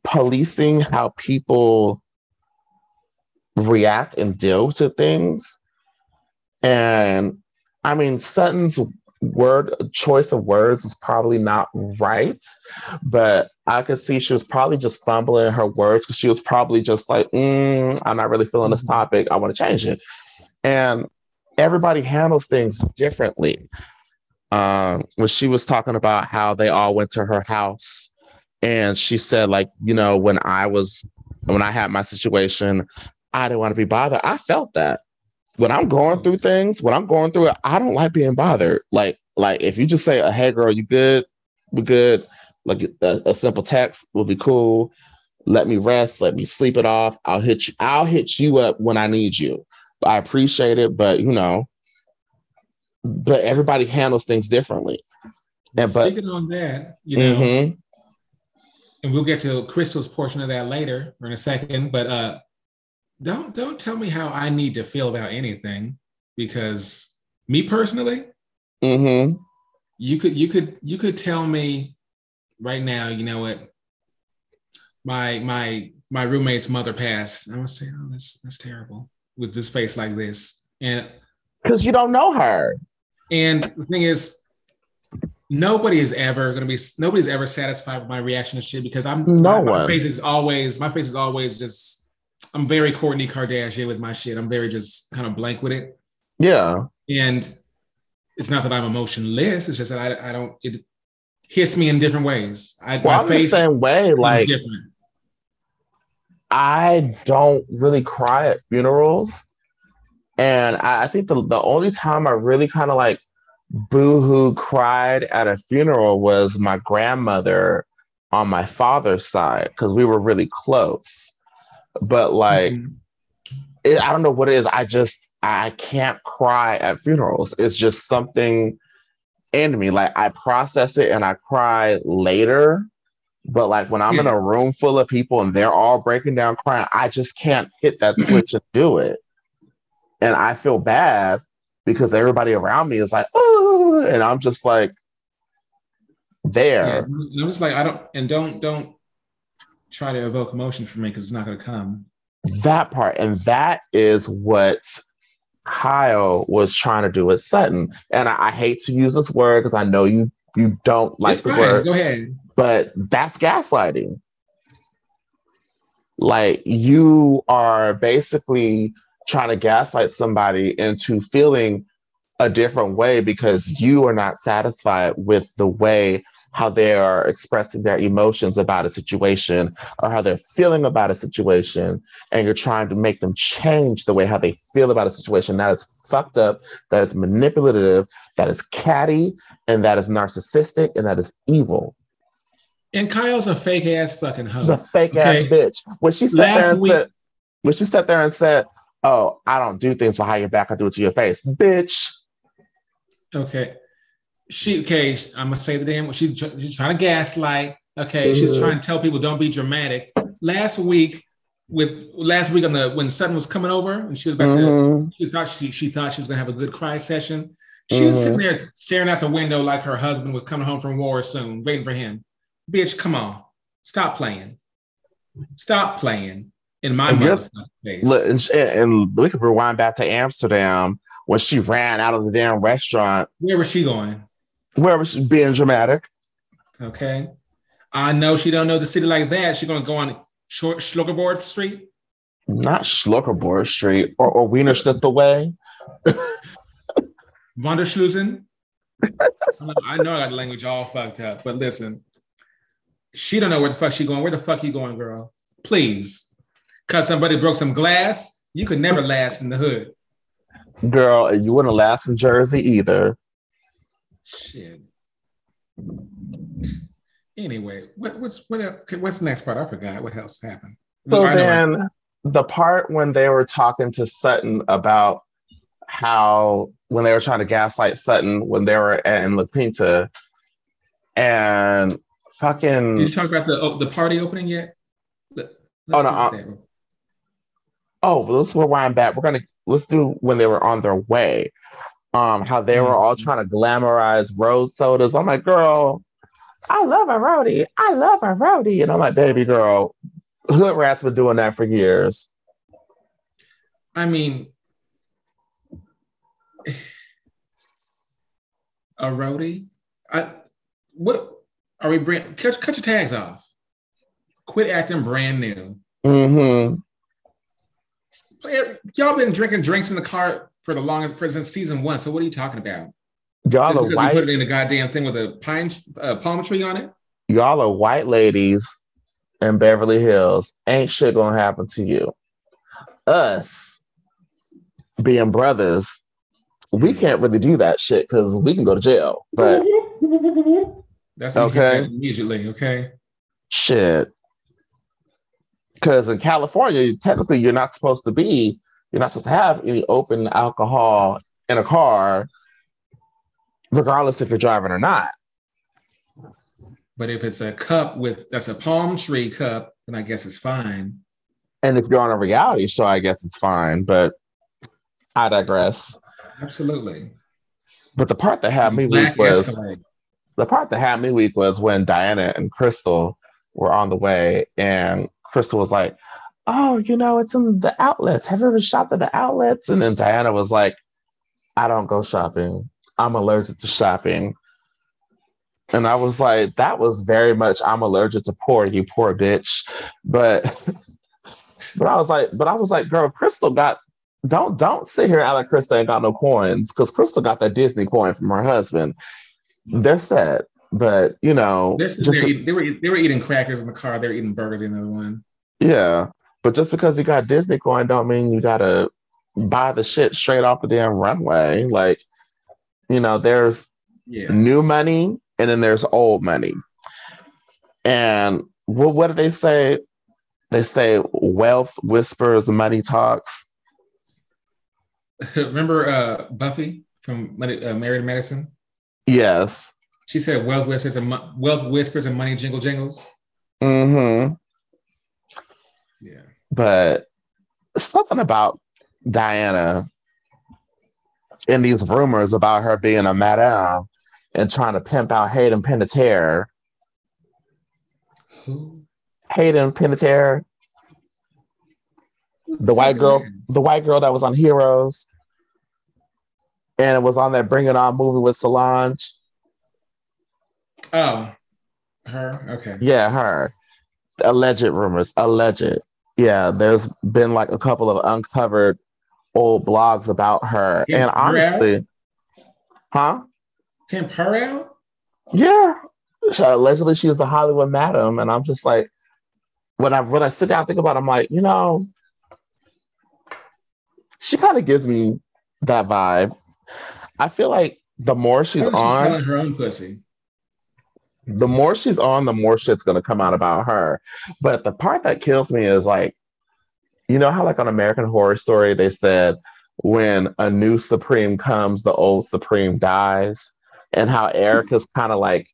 policing how people react and deal to things. And I mean, Sutton's word choice of words is probably not right, but I could see she was probably just fumbling her words because she was probably just like, mm, I'm not really feeling this mm-hmm. topic. I want to change it. And everybody handles things differently. Um, when she was talking about how they all went to her house, and she said, like, you know, when I was, when I had my situation, I didn't want to be bothered. I felt that when I'm going through things, when I'm going through it, I don't like being bothered. Like, like if you just say, "Hey, girl, you good? We good." Like a, a simple text will be cool. Let me rest. Let me sleep it off. I'll hit you. I'll hit you up when I need you. I appreciate it, but you know, but everybody handles things differently. And but speaking on that, you know, mm-hmm. and we'll get to Crystal's portion of that later or in a second, but uh don't don't tell me how I need to feel about anything because me personally, mm-hmm. you could you could you could tell me right now, you know what, my my my roommate's mother passed. I would say, oh, that's that's terrible with this face like this. And because you don't know her. And the thing is, nobody is ever gonna be nobody's ever satisfied with my reaction to shit because I'm no my, one. my face is always my face is always just I'm very Kourtney Kardashian with my shit. I'm very just kind of blank with it. Yeah. And it's not that I'm emotionless, it's just that I, I don't it hits me in different ways. I Well, I'm the same way. Like different. I don't really cry at funerals. And I, I think the, the only time I really kind of like boohoo cried at a funeral was my grandmother on my father's side because we were really close. But like, Mhm. it, I don't know what it is. I just, I can't cry at funerals. It's just something in me. Like, I process it and I cry later. But like when I'm in a room full of people and they're all breaking down crying, I just can't hit that mm-hmm. switch and do it. And I feel bad because everybody around me is like, oh, and I'm just like there. and I'm just like I don't and don't don't try to evoke emotion from me because it's not going to come. That part. And that is what Kyle was trying to do with Sutton. And I, I hate to use this word because I know you you don't like It's the fine. word, Go ahead. but that's gaslighting. Like you are basically trying to gaslight somebody into feeling a different way because you are not satisfied with the way how they are expressing their emotions about a situation or how they're feeling about a situation and you're trying to make them change the way how they feel about a situation that is fucked up that is manipulative that is catty and that is narcissistic and that is evil And Kyle's a fake ass fucking hoe. She's a fake ass bitch. When she sat Last there and week- said, when she sat there and said, "Oh, I don't do things behind your back. I do it to your face, bitch." Okay. She okay. I'm gonna say the damn. She's she's trying to gaslight. Okay. She's Mhm. trying to tell people don't be dramatic. Last week with last week on the when Sutton was coming over and she was about to. Mhm. She thought she she thought she was gonna have a good cry session. She was Mhm. sitting there staring out the window like her husband was coming home from war soon, waiting for him. Bitch, come on, stop playing, stop playing in my motherfucking face. Look, and, and we could rewind back to Amsterdam when she ran out of the damn restaurant. Where was she going? Where was she being dramatic? Okay. I know she don't know the city like that. She gonna go on short Schlockerboard Street. Not Schluckerboard Street or, or Wiener Schnitzel Way. [LAUGHS] Wanderschlusen. I know- I know I got the language all fucked up, but listen, she don't know where the fuck she going. Where the fuck you going, girl? Please, cause somebody broke some glass. You could never last in the hood. Girl, and you wouldn't last in Jersey either. Shit. Anyway, what, what's what, el- what's the next part? I forgot what else happened. So I know I- then the part when they were talking to Sutton about how when they were trying to gaslight Sutton when they were at, in La Quinta and fucking did you talk about the oh, the party opening yet? Let- Oh, let's no, uh, oh well, let's rewind back. We're gonna let's do when they were on their way. Um, how they were all Mhm. trying to glamorize road sodas. I'm like, girl, I love a roadie. I love a roadie. And I'm like, baby girl, hood rats been doing that for years. I mean, [SIGHS] a roadie. I what are we bring? Cut, cut your tags off. Quit acting brand new. Mm-hmm. Y'all been drinking drinks in the car for the longest for since season one. So what are you talking about? Y'all Just are because you white. put it in a goddamn thing with a pine uh, palm tree on it. y'all are white ladies in Beverly Hills. Ain't shit gonna happen to you. Us being brothers, we can't really do that shit because we can go to jail. But that's what Okay. immediately. Okay. shit. Because in California, technically you're not supposed to be, you're not supposed to have any open alcohol in a car, regardless if you're driving or not. But if it's a cup with that's a palm tree cup, then I guess it's fine. And if you're on a reality show, I guess it's fine. But I digress. Absolutely. But the part that had me Black weak was Escalade. the part that had me weak was when Diana and Crystal were on the way, and Crystal was like, "Oh, you know, it's in the outlets. Have you ever shopped at the outlets?" And then Diana was like, "I don't go shopping. I'm allergic to shopping." And I was like, "That was very much I'm allergic to poor, you poor bitch." But [LAUGHS] but I was like, but I was like, girl, Crystal got don't don't sit here and like Crystal ain't got no coins because Crystal got that Disney coin from her husband. They're set, but you know, They're- just they're eating- they were they were eating crackers in the car. They were eating burgers in the other one. yeah. But just because you got Disney going, don't mean you gotta buy the shit straight off the damn runway. Like, you know, there's Yeah. new money and then there's old money. And what what do they say? They say wealth whispers, money talks. [LAUGHS] Remember uh, Buffy from Money- uh, Married to Medicine? Yes. She said wealth whispers and mo- wealth whispers and money jingle jingles. Mm-hmm. But something about Diana and these rumors about her being a madame and trying to pimp out Hayden Panettiere. Who? Hayden Panettiere, the white girl, the white girl that was on Heroes, and it was on that Bring It On movie with Solange. Oh, her. Okay. Yeah, her. Alleged rumors. Alleged. Yeah, there's been like a couple of uncovered old blogs about her. Yeah, and her honestly, huh? Pimp her out? Yeah. So allegedly she was a Hollywood madam. And I'm just like, when I when I sit down and think about it, I'm like, you know, she kind of gives me that vibe. I feel like the more she's on, her own pussy. The more she's on, the more shit's gonna come out about her. But the part that kills me is like, you know how like on American Horror Story they said when a new Supreme comes, the old Supreme dies, and how Erika's [LAUGHS] kind of like,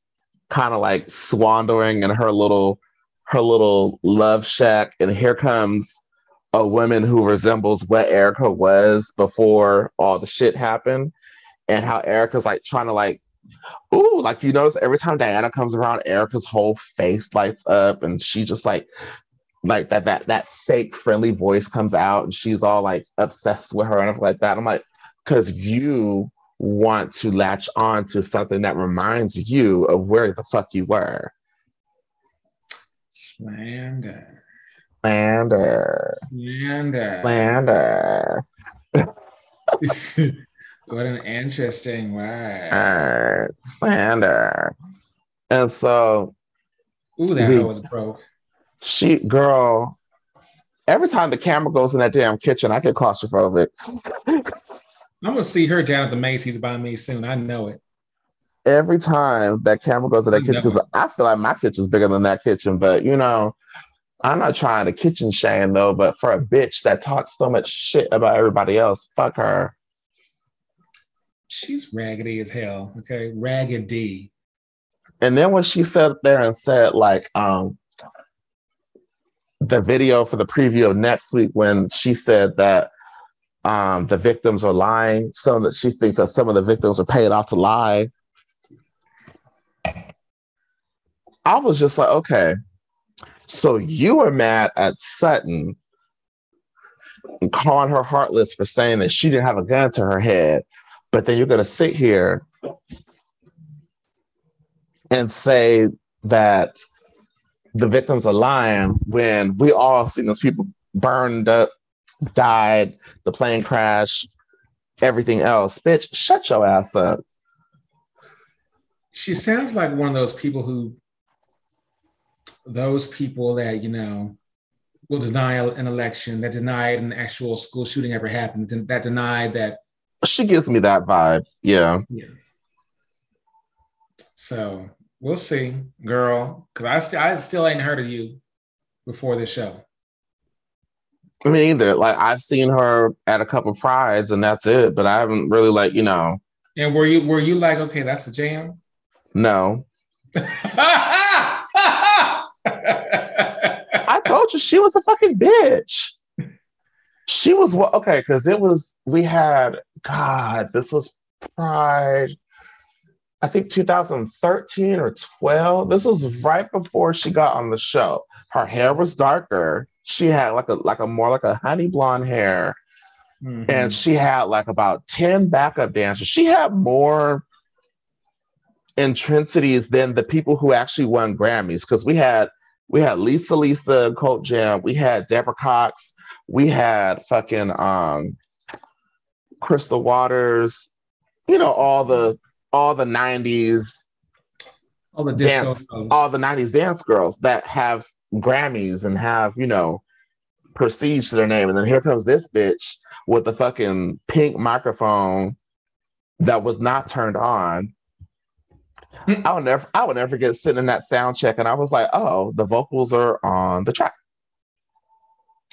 kind of like swandering in her little, her little love shack, and here comes a woman who resembles what Erika was before all the shit happened, and how Erika's like trying to like Ooh, like you notice every time Diana comes around, Erika's whole face lights up and she just like like that that that fake friendly voice comes out and she's all like obsessed with her and stuff like that. I'm like, because you want to latch on to something that reminds you of where the fuck you were. Slander. Slander. Slander. Slander. [LAUGHS] what an interesting word. Uh, slander. And so Ooh, that we- was broke. she girl, every time the camera goes in that damn kitchen, I get claustrophobic. I'm gonna see her down at the Macy's by me soon. I know it. every time that camera goes to that I kitchen, because I feel like my kitchen's bigger than that kitchen, but you know, I'm not trying to kitchen shame though, but for a bitch that talks so much shit about everybody else, fuck her. She's raggedy as hell. Okay, raggedy. And then when she sat there and said, like, um, the video for the preview of next week when she said that um, the victims are lying, so that she thinks that some of the victims are paid off to lie. I was just like, okay, so you were mad at Sutton and calling her heartless for saying that she didn't have a gun to her head, but then you're going to sit here and say that the victims are lying when we all seen those people burned up, died, the plane crash, everything else. Bitch, shut your ass up. She sounds like one of those people who, those people that you know, will deny an election, that denied an actual school shooting ever happened, that denied that. She gives me that vibe. Yeah. Yeah. So we'll see, girl. Because I still, I still ain't heard of you before this show. I mean, either like I've seen her at a couple prides and that's it, but I haven't really like, you know, And were you, were you like, okay, that's the jam? no. [LAUGHS] I told you she was a fucking bitch. She was what? Okay, because it was we had God. This was Pride. I think 2013 or 12. This was right before she got on the show. Her hair was darker. She had like a like a more like a honey blonde hair. Mhm. And she had like about 10 backup dancers. She had more intrinsities than the people who actually won Grammys. Because we had we had Lisa Lisa, Cult Jam, we had Deborah Cox, we had fucking um Crystal Waters, you know, all the all the 90s all the dance, all the 90s dance girls that have Grammys and have, you know, prestige to their name. And then here comes this bitch with the fucking pink microphone that was not turned on. I would never I would never get sitting in that sound check and I was like, oh, the vocals are on the track.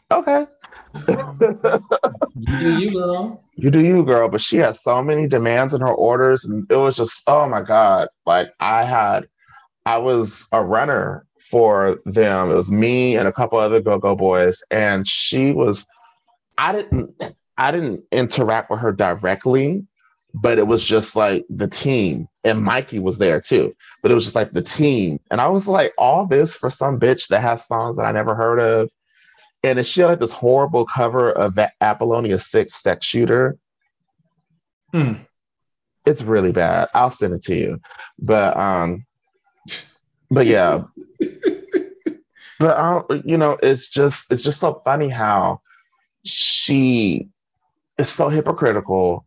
Okay. You, do you girl. you do you, girl. But she has so many demands in her orders, and it was just, oh my God. Like I had, I was a runner for them. It was me and a couple other go-go boys, and she was, I didn't, I didn't interact with her directly, but it was just like the team, and Mikey was there too. But it was just like the team, and I was like, all this for some bitch that has songs that I never heard of. And then she had like this horrible cover of Apollonia 6 Sex Shooter. Hmm. It's really bad. I'll send it to you. But um but yeah. [LAUGHS] but um, you know, it's just it's just so funny how she is so hypocritical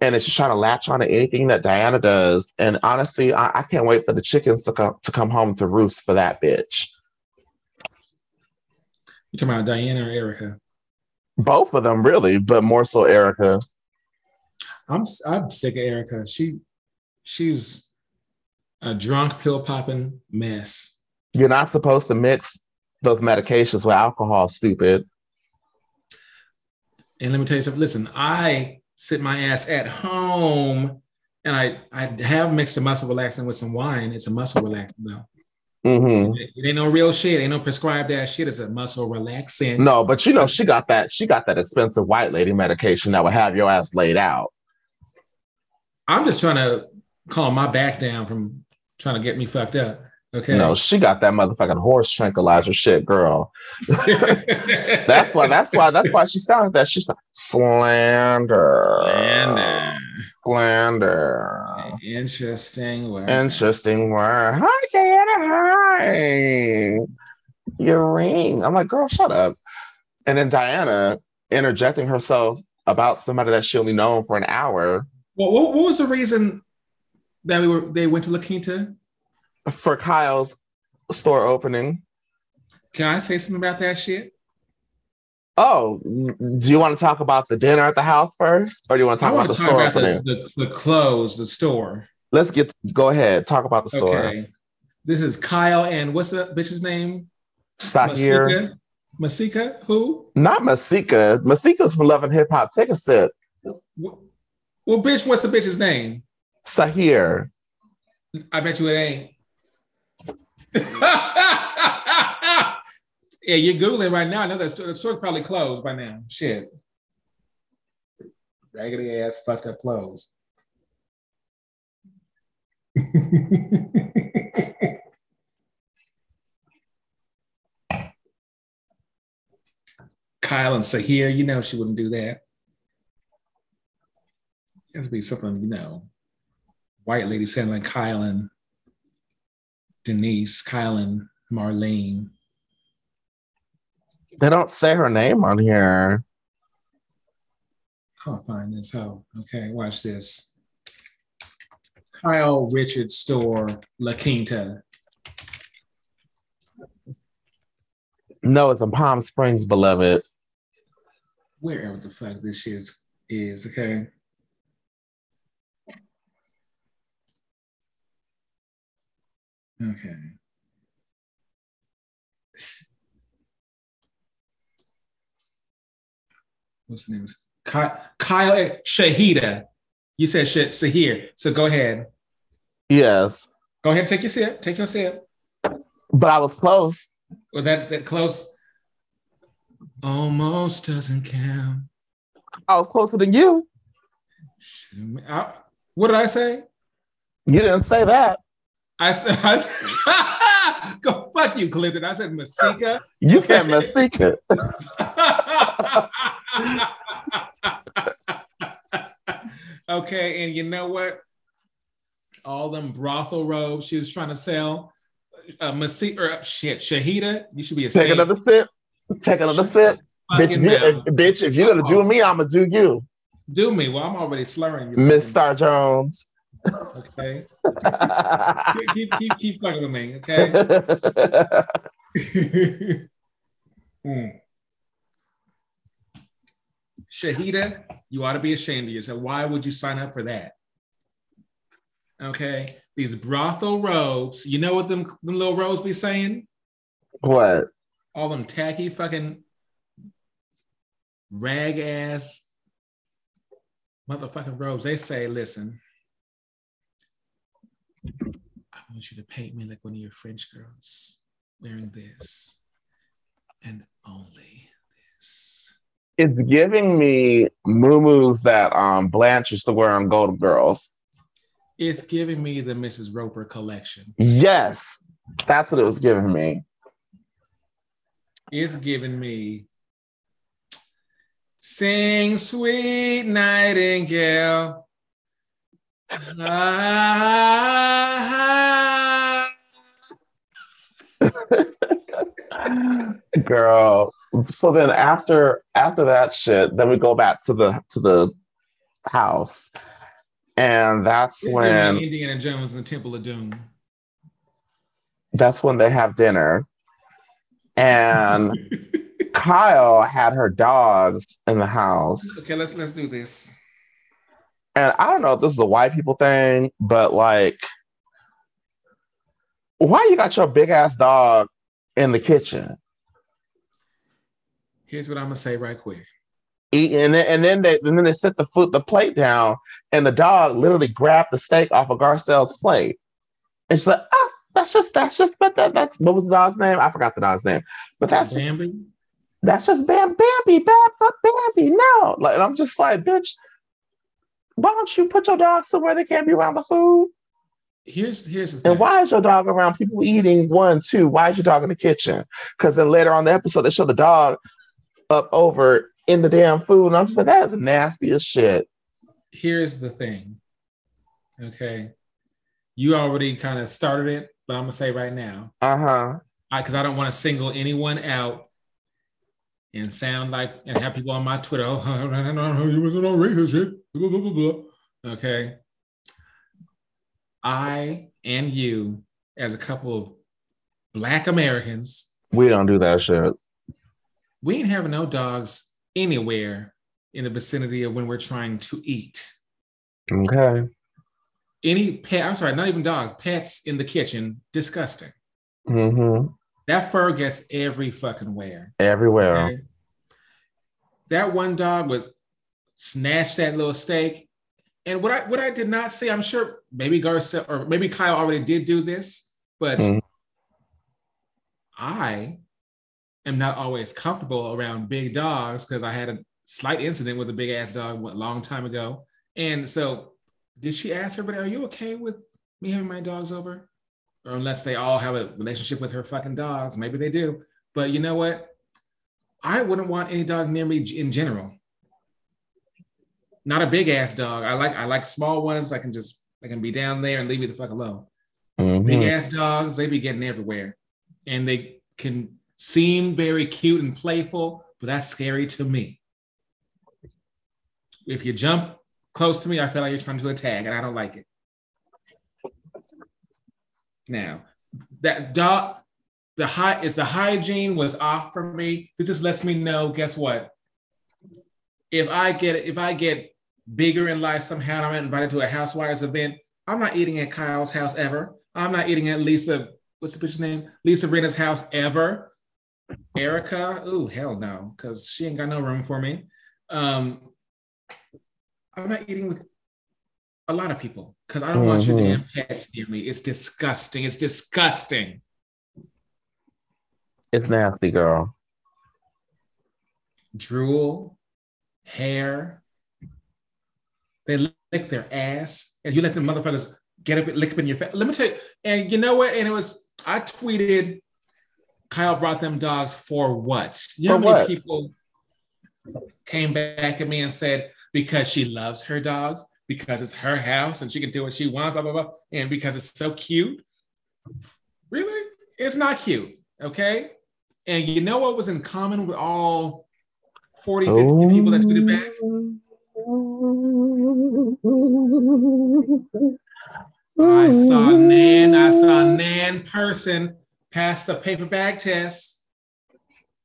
and it's just trying to latch on to anything that Diana does. And honestly, I, I can't wait for the chickens to come to come home to roost for that bitch. You talking about Diana or Erika? Both of them, really, but more so Erika. I'm I'm sick of Erika. She she's a drunk pill popping mess. You're not supposed to mix those medications with alcohol, stupid. And let me tell you something. Listen, I sit my ass at home and I I have mixed a muscle relaxant with some wine. It's a muscle relaxant though. Hmm It, ain't no real shit. Ain't no prescribed ass shit. It's a muscle relaxant. No, but you know, she got that. She got that expensive white lady medication that would have your ass laid out. I'm just trying to calm my back down from trying to get me fucked up. Okay. No, she got that motherfucking horse tranquilizer shit, girl. [LAUGHS] That's why. That's why. That's why she sounded that. She's like slander, Slander. slander. Interesting. word. Interesting word. Hi, Diana. Hi. Your ring. I'm like, girl, shut up. And then Diana interjecting herself about somebody that she only known for an hour Well, what, what was the reason that we were they went to La Quinta? for Kyle's store opening. Can I say something about that shit? Oh, do you want to talk about the dinner at the house first, or do you want to talk about want the talk store about the, the, the clothes, the store. Let's get go ahead. Talk about the store. Okay. This is Kyle and what's the bitch's name? Sahir, Masika? Masika? Who? not Masika. Masika's from Love and Hip Hop. Take a sip. Well, bitch, what's the bitch's name? Sahir. I bet you it ain't. [LAUGHS] yeah, you're Googling right now. I know that store, the store's probably closed by now. Shit. Raggedy ass fucked up clothes. [LAUGHS] Kyle and Sahir, you know she wouldn't do that. It has to be something, you know, white lady sounding like Kyle and Denise, Kyle and Marlene. They don't say her name on here. I'll find this out. Okay, watch this. Kyle Richard Store, La Quinta. No, it's in Palm Springs, beloved. Wherever the fuck this shit is, is okay. Okay. What's the name? Ky- Kyle eh, Shahida. You said shit, Sahir. So go ahead. Yes, Go ahead, take your sip. Take your sip. but I was close. Well, that that close almost doesn't count. I was closer than you. I- what did I say? You didn't say that. I said, [LAUGHS] I said [LAUGHS] go Fuck you, Clifton. I said Masika. You said Masika. [LAUGHS] [LAUGHS] okay, and you know what? All them brothel robes she was trying to sell. Uh, Masika, or shit, Shahida, you should be a Take another sip. Take another sip. Bitch if, you, bitch, if you're gonna do me, I'm gonna do you. Do me. Well, I'm already slurring. Miss Star Jones. Okay. [LAUGHS] keep, keep, keep, keep fucking with me, okay? [LAUGHS] mm. Shahida, you ought to be ashamed of yourself. Why would you sign up for that? Okay. These brothel robes, you know what them, them little robes be saying? What? All them tacky fucking rag ass motherfucking robes. They say, listen, I want you to paint me like one of your French girls wearing this and only. It's giving me moo that um Blanche used to wear on Golden Girls. It's giving me the Mrs. Roper collection. Yes, that's what it was giving me. It's giving me Sing Sweet Nightingale. [LAUGHS] Girl. So then after after that shit, then we go back to the to the house. And that's it's when Indiana Jones and the Temple of Doom. That's when they have dinner. And [LAUGHS] Kyle had her dogs in the house. Okay, let's let's do this. And I don't know if this is a white people thing, but like, why you got your big ass dog in the kitchen? Here's what I'm gonna say right quick. Eat, and then and then they and then they set the foot the plate down, and the dog literally grabbed the steak off of Garcelle's plate. And she's like, oh, that's just that's just but that that's what was the dog's name? I forgot the dog's name. But that's Bambi. Just, that's just Bam Bambi, Bam Bambi. No, like and I'm just like, bitch, why don't you put your dog somewhere they can't be around the food? Here's here's the thing. And why is your dog around people eating one, two? Why is your dog in the kitchen? Because then later on the episode, they show the dog up over in the damn food. And I'm just like, that is nasty as shit. Here's the thing. Okay. You already kind of started it, but I'm gonna say right now. Uh-huh. I because I, I don't want to single anyone out and sound like and have people on my Twitter, oh, [LAUGHS] you wasn't on racist shit. Blah, blah, blah, blah. Okay. I and you, as a couple of black Americans, we don't do that shit. We ain't having no dogs anywhere in the vicinity of when we're trying to eat. Okay. Any pet, I'm sorry, not even dogs, pets in the kitchen, disgusting. Mm-hmm. That fur gets every fucking where. Everywhere. Okay? That one dog was snatched that little steak. And what I what I did not see, I'm sure maybe Garcelle or maybe Kyle already did do this, but mm-hmm. I am not always comfortable around big dogs because I had a slight incident with a big ass dog a long time ago. And so did she ask everybody, are you okay with me having my dogs over? or unless they all have a relationship with her fucking dogs. Maybe they do. But you know what? I wouldn't want any dog near me in general. Not a big ass dog. I like I like small ones. I can just I can be down there and leave me the fuck alone. Mm-hmm. Big ass dogs, they be getting everywhere, and they can seem very cute and playful, but that's scary to me. If you jump close to me, I feel like you're trying to attack, and I don't like it. Now, that dog, the high is the hygiene was off for me. This just lets me know. Guess what? If I get if I get bigger in life somehow, I'm invited to a housewives event. I'm not eating at Kyle's house ever. I'm not eating at Lisa. What's the bitch's name? Lisa Rinna's house ever. Erika. Oh hell no, because she ain't got no room for me. Um, I'm not eating with a lot of people because I don't mm-hmm. want your damn pets near me. It's disgusting. It's disgusting. It's nasty, girl. Drool, hair. They lick their ass, and you let them motherfuckers get up and lick up in your face. Let me tell you, and you know what? And it was I tweeted Kyle brought them dogs for what? You know For how many what? people came back at me and said because she loves her dogs, because it's her house and she can do what she wants, blah blah blah, and because it's so cute. Really, it's not cute. Okay, and you know what was in common with all 40, 50 people that tweeted back? I saw Nan. I saw Nan person pass the paper bag test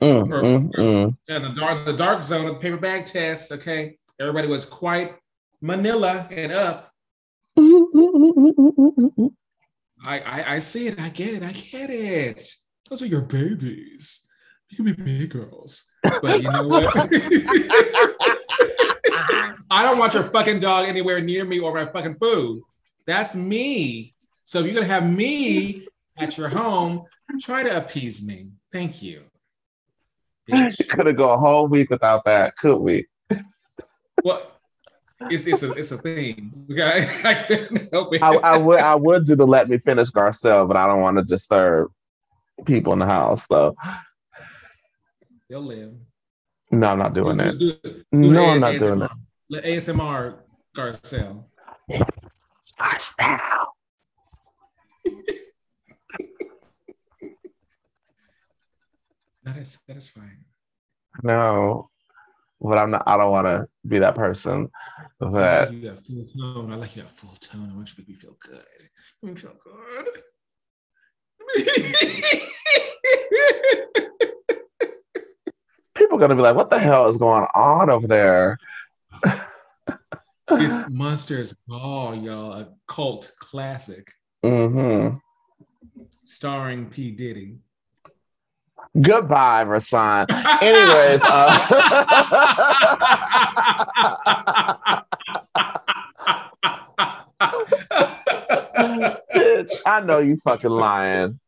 Mm, mm, mm. in the dark, the dark zone of the paper bag test. Okay, everybody was quite Manila and up. [LAUGHS] I, I I see it. I get it. I get it. Those are your babies. You can be big girls, but you know what? [LAUGHS] I don't want your fucking dog anywhere near me or my fucking food. That's me. So if you're gonna have me at your home, try to appease me. Thank you. [LAUGHS] Bitch. Could have go a whole week without that, could we? Well, it's it's a it's a thing. Okay, [LAUGHS] I couldn't help it. I, I would I would do the let me finish Garcelle, but I don't want to disturb people in the house. So They'll live. no, I'm not doing that. Do- do- do No, I'm not ASMR. doing that. Let ASMR Garcelle. Garcelle. Not as satisfying. No, but I'm not. I don't want to be that person. I That like you got full tone. I like you got full tone. I want you to make me feel good. Make me feel good. people are gonna be like, "What the hell is going on over there?" it's Monsters Ball, y'all, a cult classic hmm starring P. Diddy. Goodbye, Rasan. Anyways, uh, bitch, I know you fucking lying.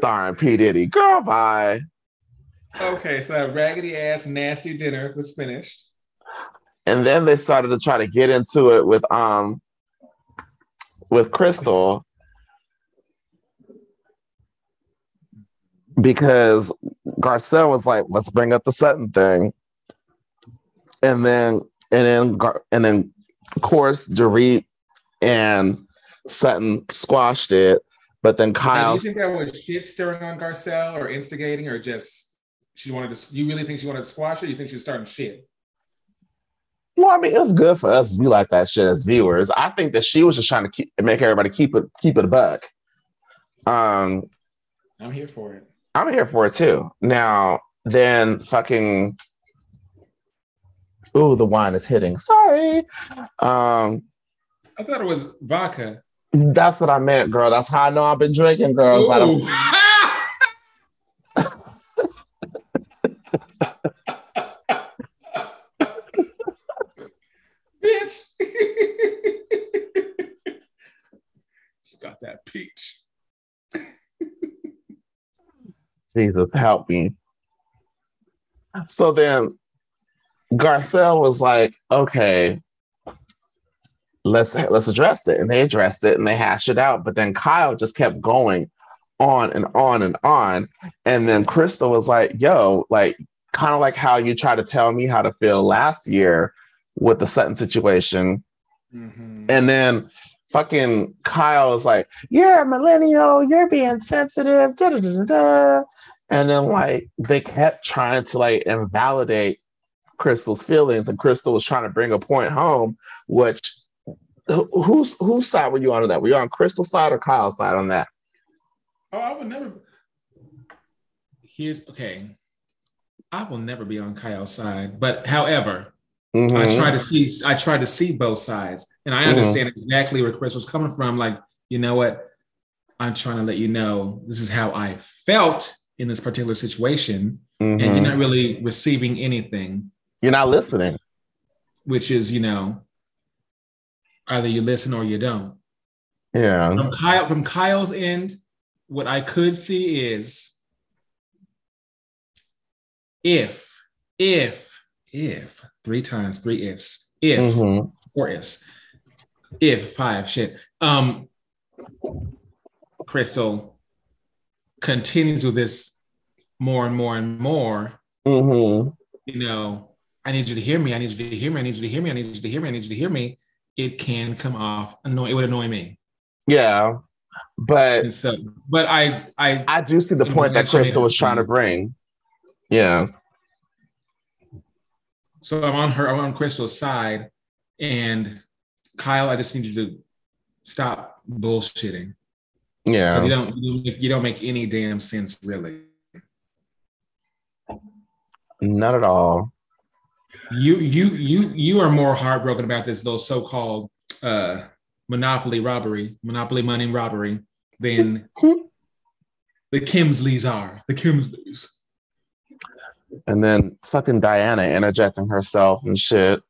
Darn P Diddy, girl, bye. okay, so that raggedy ass nasty dinner was finished. And then they started to try to get into it with um with Crystal because Garcelle was like, "Let's bring up the Sutton thing," and then and then Gar- and then of course Dorit and Sutton squashed it, but then Now, do Kyle. you think that was shit stirring on Garcelle or instigating or just she wanted to? You really think she wanted to squash it? You think she was starting shit? Well, I mean, it was good for us to be like that shit as viewers. I think that she was just trying to keep make everybody keep it keep it a buck. Um, I'm here for it. I'm here for it too. Now, then fucking Ooh, the wine is hitting. Sorry. Um, I thought it was vodka. that's what I meant, girl. That's how I know I've been drinking, girls. I don't, [LAUGHS] Ooh. Bitch. Got that peach. Jesus help me. So then Garcelle was like, okay, let's let's address it. And they addressed it and they hashed it out. But then Kyle just kept going on and on and on. And then Crystal was like, yo, like kind of like how you tried to tell me how to feel last year with the Sutton situation. Mhm. And then fucking Kyle is like, You're a millennial, you're being sensitive. Da, da, da, da. And then like they kept trying to like invalidate Crystal's feelings, and Crystal was trying to bring a point home, which who- whose whose side were you on that? Were you on Crystal's side or Kyle's side on that? Oh, I would never. Here's okay. I will never be on Kyle's side, but however, I Mhm. try to see. I try to see both sides, and I Mhm. understand exactly where Crystal's coming from. Like, you know what? I'm trying to let you know this is how I felt in this particular situation, and Mhm. you're not really receiving anything, You're not listening. which is, you know, either you listen or you don't. Yeah. From Kyle, from Kyle's end, what I could see is if, if, if, three times, three ifs, if, Mhm. four ifs, if five, shit. Um, Crystal continues with this more and more and more, Mm-hmm. you know, I need you to hear me. I need you to hear me. I need you to hear me. I need you to hear me. I need you to hear me. It can come off annoy. It would annoy me. Yeah. But And so, but I, I, I do see the point that Crystal was trying to bring. Yeah. so I'm on her. I'm on Crystal's side, and Kyle, I just need you to stop bullshitting Yeah. don't, you don't make- you don't make any damn sense, really. Not at all. You, you, you, you are more heartbroken about this little so-called uh, monopoly robbery, monopoly money robbery, than [LAUGHS] the Kemsleys are. The Kemsleys. And then fucking Diana interjecting herself and shit.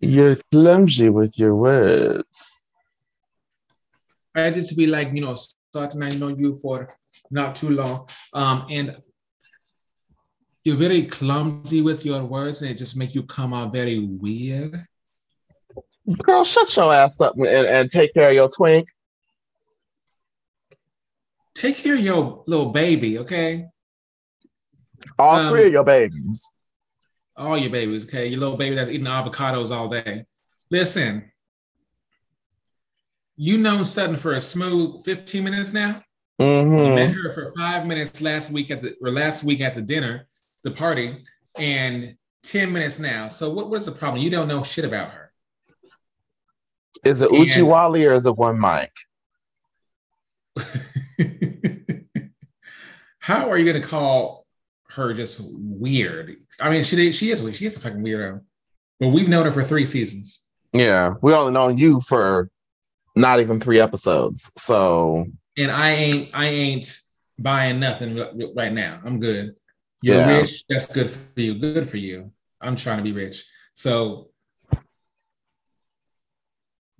You're clumsy with your words. I just to be like, you know, starting I know you for not too long. Um, and you're very clumsy with your words, and it just make you come out very weird. Girl, shut your ass up and, and take care of your twink. Take care of your little baby, okay? All Um, three of your babies. All your babies, okay? Your little baby that's eating avocados all day. Listen, you know Sutton for a smooth 15 minutes now. Mm-hmm. met her for five minutes last week at the or last week at the dinner, the party, and 10 minutes now. So what was the problem? You don't know shit about her. Is it Oochie Wally or is it one mic? [LAUGHS] How are you gonna call her just weird? I mean, she she is weird. She is a fucking weirdo. But we've known her for three seasons. Yeah, we only known you for not even three episodes. So And I ain't I ain't buying nothing right now. I'm good. You're Yeah. rich. That's good for you. Good for you. I'm trying to be rich. So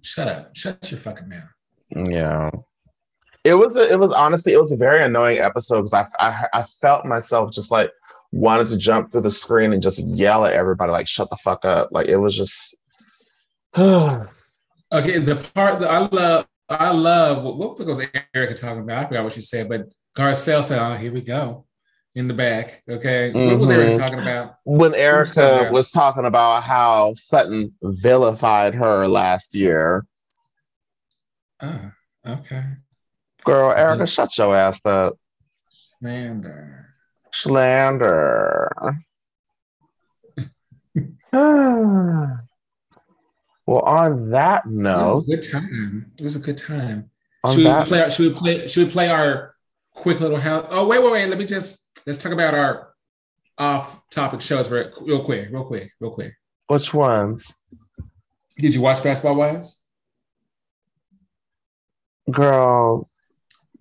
shut up. Shut your fucking mouth. yeah, it was a, it was honestly it was a very annoying episode because I, I I felt myself just like wanted to jump through the screen and just yell at everybody like shut the fuck up. Like it was just. [SIGHS] Okay, the part that I love, I love what, what was Erika talking about? I forgot what she said, but Garcelle said, "Oh, here we go." In the back, okay. What was Erika mm-hmm. talking about? when Erika Yeah. was talking about how Sutton vilified her last year. Oh, okay. Girl, Erika, shut your ass up. Slander. Slander. [LAUGHS] [SIGHS] [SIGHS] well, on that It was note, a good time. It was a good time. Should we play? Our, should we play? Should we play our quick little house? Oh, wait, wait, wait. Let me just let's talk about our off-topic shows real, real quick, real quick, real quick. which ones? Did you watch Basketball Wives? Girl,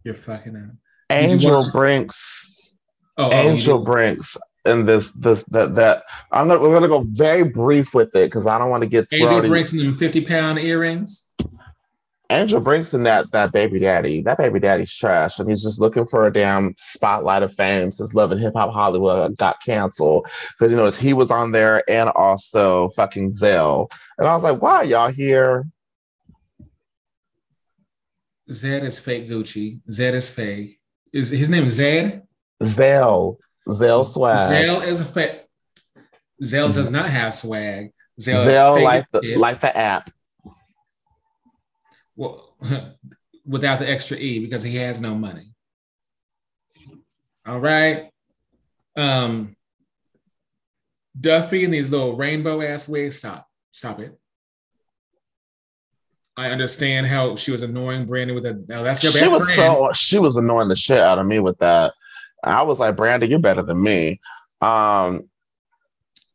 You're fucking out. Angel watch- Brinks, Oh, oh, Angel did. Brinks, and this, this, that, that. I'm gonna, we're gonna go very brief with it because I don't want to get Angel. Brinks and them 50 pound earrings. Angel Brinks and that that baby daddy, that baby daddy's trash, and he's just looking for a damn spotlight of fame since Love and Hip Hop Hollywood got canceled because you know he was on there and also fucking Zell, and I was like, why are y'all here? Zed is fake Gucci. Zed is fake. Is his name Zed? Zell, Zell swag, Zell is a fake. Zell does not have swag. Zell, like the like the app. well, [LAUGHS] without the extra E because he has no money. All right. Um, Duffey and these little rainbow ass wigs. Stop. Stop it. I understand how she was annoying Brandon with that. Now that's your She was brand. so she was annoying the shit out of me with that. I was like, Brandon, you're better than me. Um,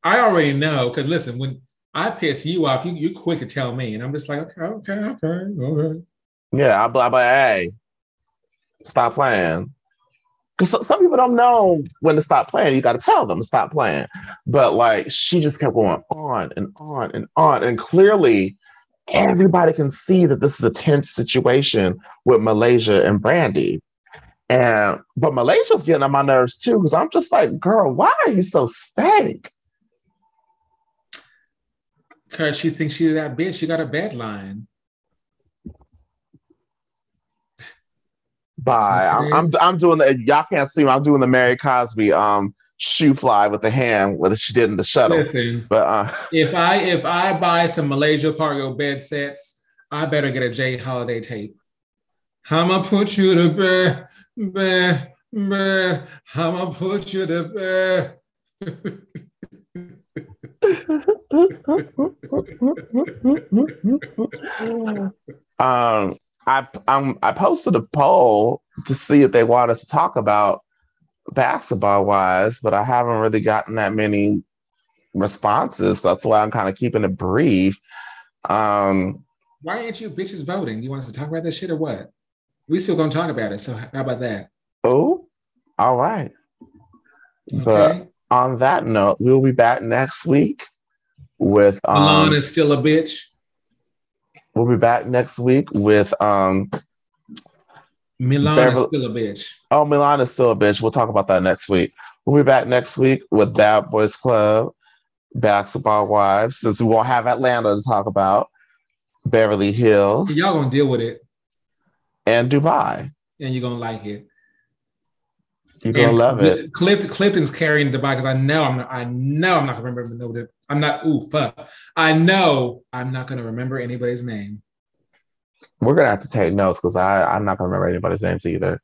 I already know because listen, when I piss you off, you you quick to tell me, and I'm just like, okay, okay, okay, okay. Yeah, I'll be like, hey, stop playing. Because some people don't know when to stop playing. You got to tell them to stop playing. But like, she just kept going on and on and on. And clearly, everybody can see that this is a tense situation with Malaysia and Brandi. And but Malaysia's getting on my nerves too, because I'm just like, girl, why are you so stank? Because she thinks she's that bitch. She got a bed line. Bye. I'm, I'm I'm doing the y'all can't see me. I'm doing the Mary Cosby um shoe fly with the hand what she did in the shuttle. Listen, But uh if I if I buy some Malaysia Pargo bed sets, I better get a J. Holiday tape. I'ma put you to bed, bed, bed. I'ma put you to bed. um I um I posted a poll to see if they want us to talk about basketball wise, but I haven't really gotten that many responses. So that's why I'm kind of keeping it brief. Um Why ain't you bitches voting? You want us to talk about this shit or what? We still gonna talk about it. So how about that? oh all right. Okay. But on that note, we'll be back next week with Milan um is still a bitch. we'll be back next week with um Milan Beverly- is still a bitch. Oh, Milan is still a bitch. We'll talk about that next week. We'll be back next week with Bad Boys Club, Basketball Wives, since we won't have Atlanta to talk about, Beverly Hills, Y'all gonna deal with it, and Dubai. and you're gonna like it. You're gonna And love it. Clifton, Clifton's carrying Dubai because I know I'm not. I know I'm not gonna remember. No, I'm not. Ooh, fuck. I know I'm not gonna remember anybody's name. We're gonna have to take notes because I I'm not gonna remember anybody's names either.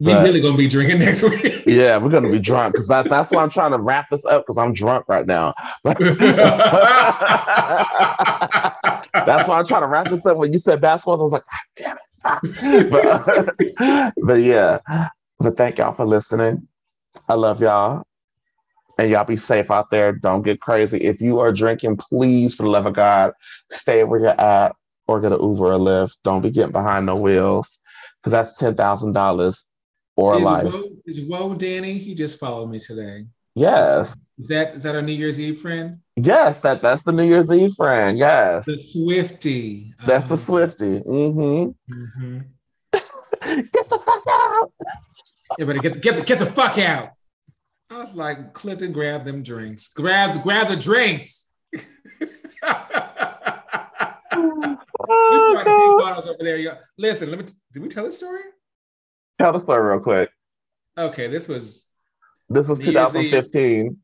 We But- really gonna be drinking next [LAUGHS] week. Yeah, we're gonna be drunk because that, that's why I'm trying to wrap this up because I'm drunk right now. [LAUGHS] [LAUGHS] That's why I'm trying to wrap this up. When you said basketball, I was like, God damn it. [LAUGHS] But, [LAUGHS] but yeah, but thank y'all for listening. I love y'all. And y'all be safe out there. Don't get crazy. If you are drinking, please, for the love of God, stay where you're at or get an Uber or Lyft. Don't be getting behind no wheels because that's $10,000 or a Is life. Is Woe Danny? He just followed me today. Yes. Is that is that our New Year's Eve friend? Yes, that, that's the New Year's Eve friend. Yes. The Swifty. That's the Oh, Swifty. hmm mm-hmm. [LAUGHS] Get the fuck out. Everybody get get the, get the fuck out. I was like, Clifton, grab them drinks. Grab grab the drinks. Oh, the big bottles over there. y'all. Listen, let me. Did we tell this story? Tell the story real quick. Okay, this was This was New Year's Eve. 2015.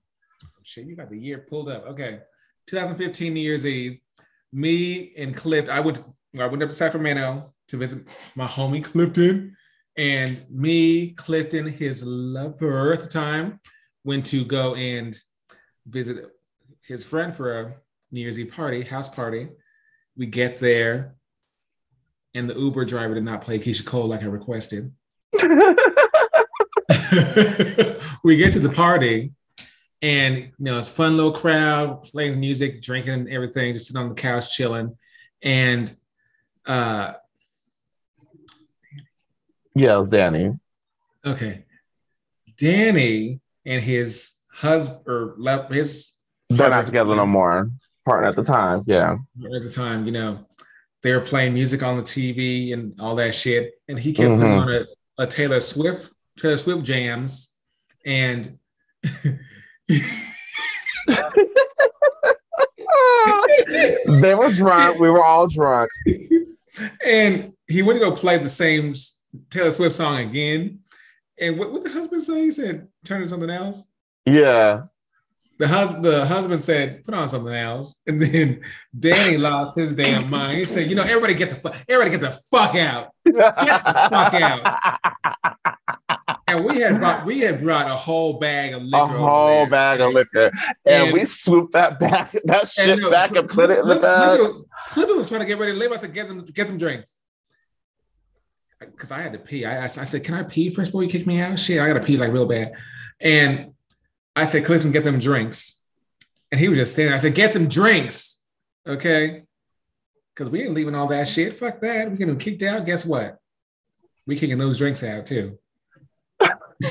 Shit. You got the year pulled up. Okay, 2015 New Year's Eve. Me and Clifton. I went. I went up to Sacramento to visit my homie Clifton, and me, Clifton, his lover at the time, went to go and visit his friend for a New Year's Eve party, house party. We get there, and the Uber driver did not play Keyshia Cole like I requested. [LAUGHS] [LAUGHS] we get to the party and you know it's a fun little crowd playing music drinking and everything just sitting on the couch chilling and uh yeah, it was Danny. okay danny and his husband or le- his They're not together no more. Partner at the time. Yeah. at the time you know they were playing music on the tv and all that shit and he kept putting Mhm. on a, a taylor swift taylor swift jams and [LAUGHS] [LAUGHS] they were drunk. We were all drunk. and he went to go play the same Taylor Swift song again. And what what the husband say? He said, "Turn to something else." Yeah. The husband the husband said, "Put on something else." [LAUGHS] And then Danny lost his damn mind. He said, "You know, everybody get the fuck, everybody get the fuck out." Get the fuck out. [LAUGHS] And we had brought we had brought a whole bag of liquor. A whole bag of liquor. And, And- we swooped that back, [LAUGHS] that shit no, back and put it in the bag. Clip- Clip was trying to get ready to leave. I said, "Get them, get them drinks." Because I had to pee. I, I, I said, "Can I pee first before you kick me out?" Shit, I gotta pee like real bad. And I said, "Clifton, get them drinks." And he was just saying, "I said, get them drinks, okay?" Because we ain't leaving all that shit. Fuck that. We getting kicked out. Guess what? We kicking those drinks out too. [LAUGHS]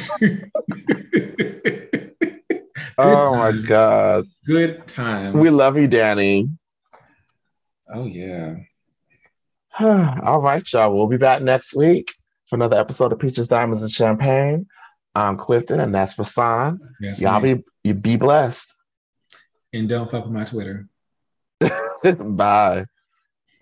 Oh my. God. Good times. We love you, Danny. Oh yeah. [SIGHS] All right, y'all. We'll be back next week for another episode of Peaches, Diamonds, and Champagne. I'm Clifton, and that's Fasan. Yes, Y'all ma'am. be you be blessed. and don't fuck with my Twitter. [LAUGHS] Bye. [LAUGHS]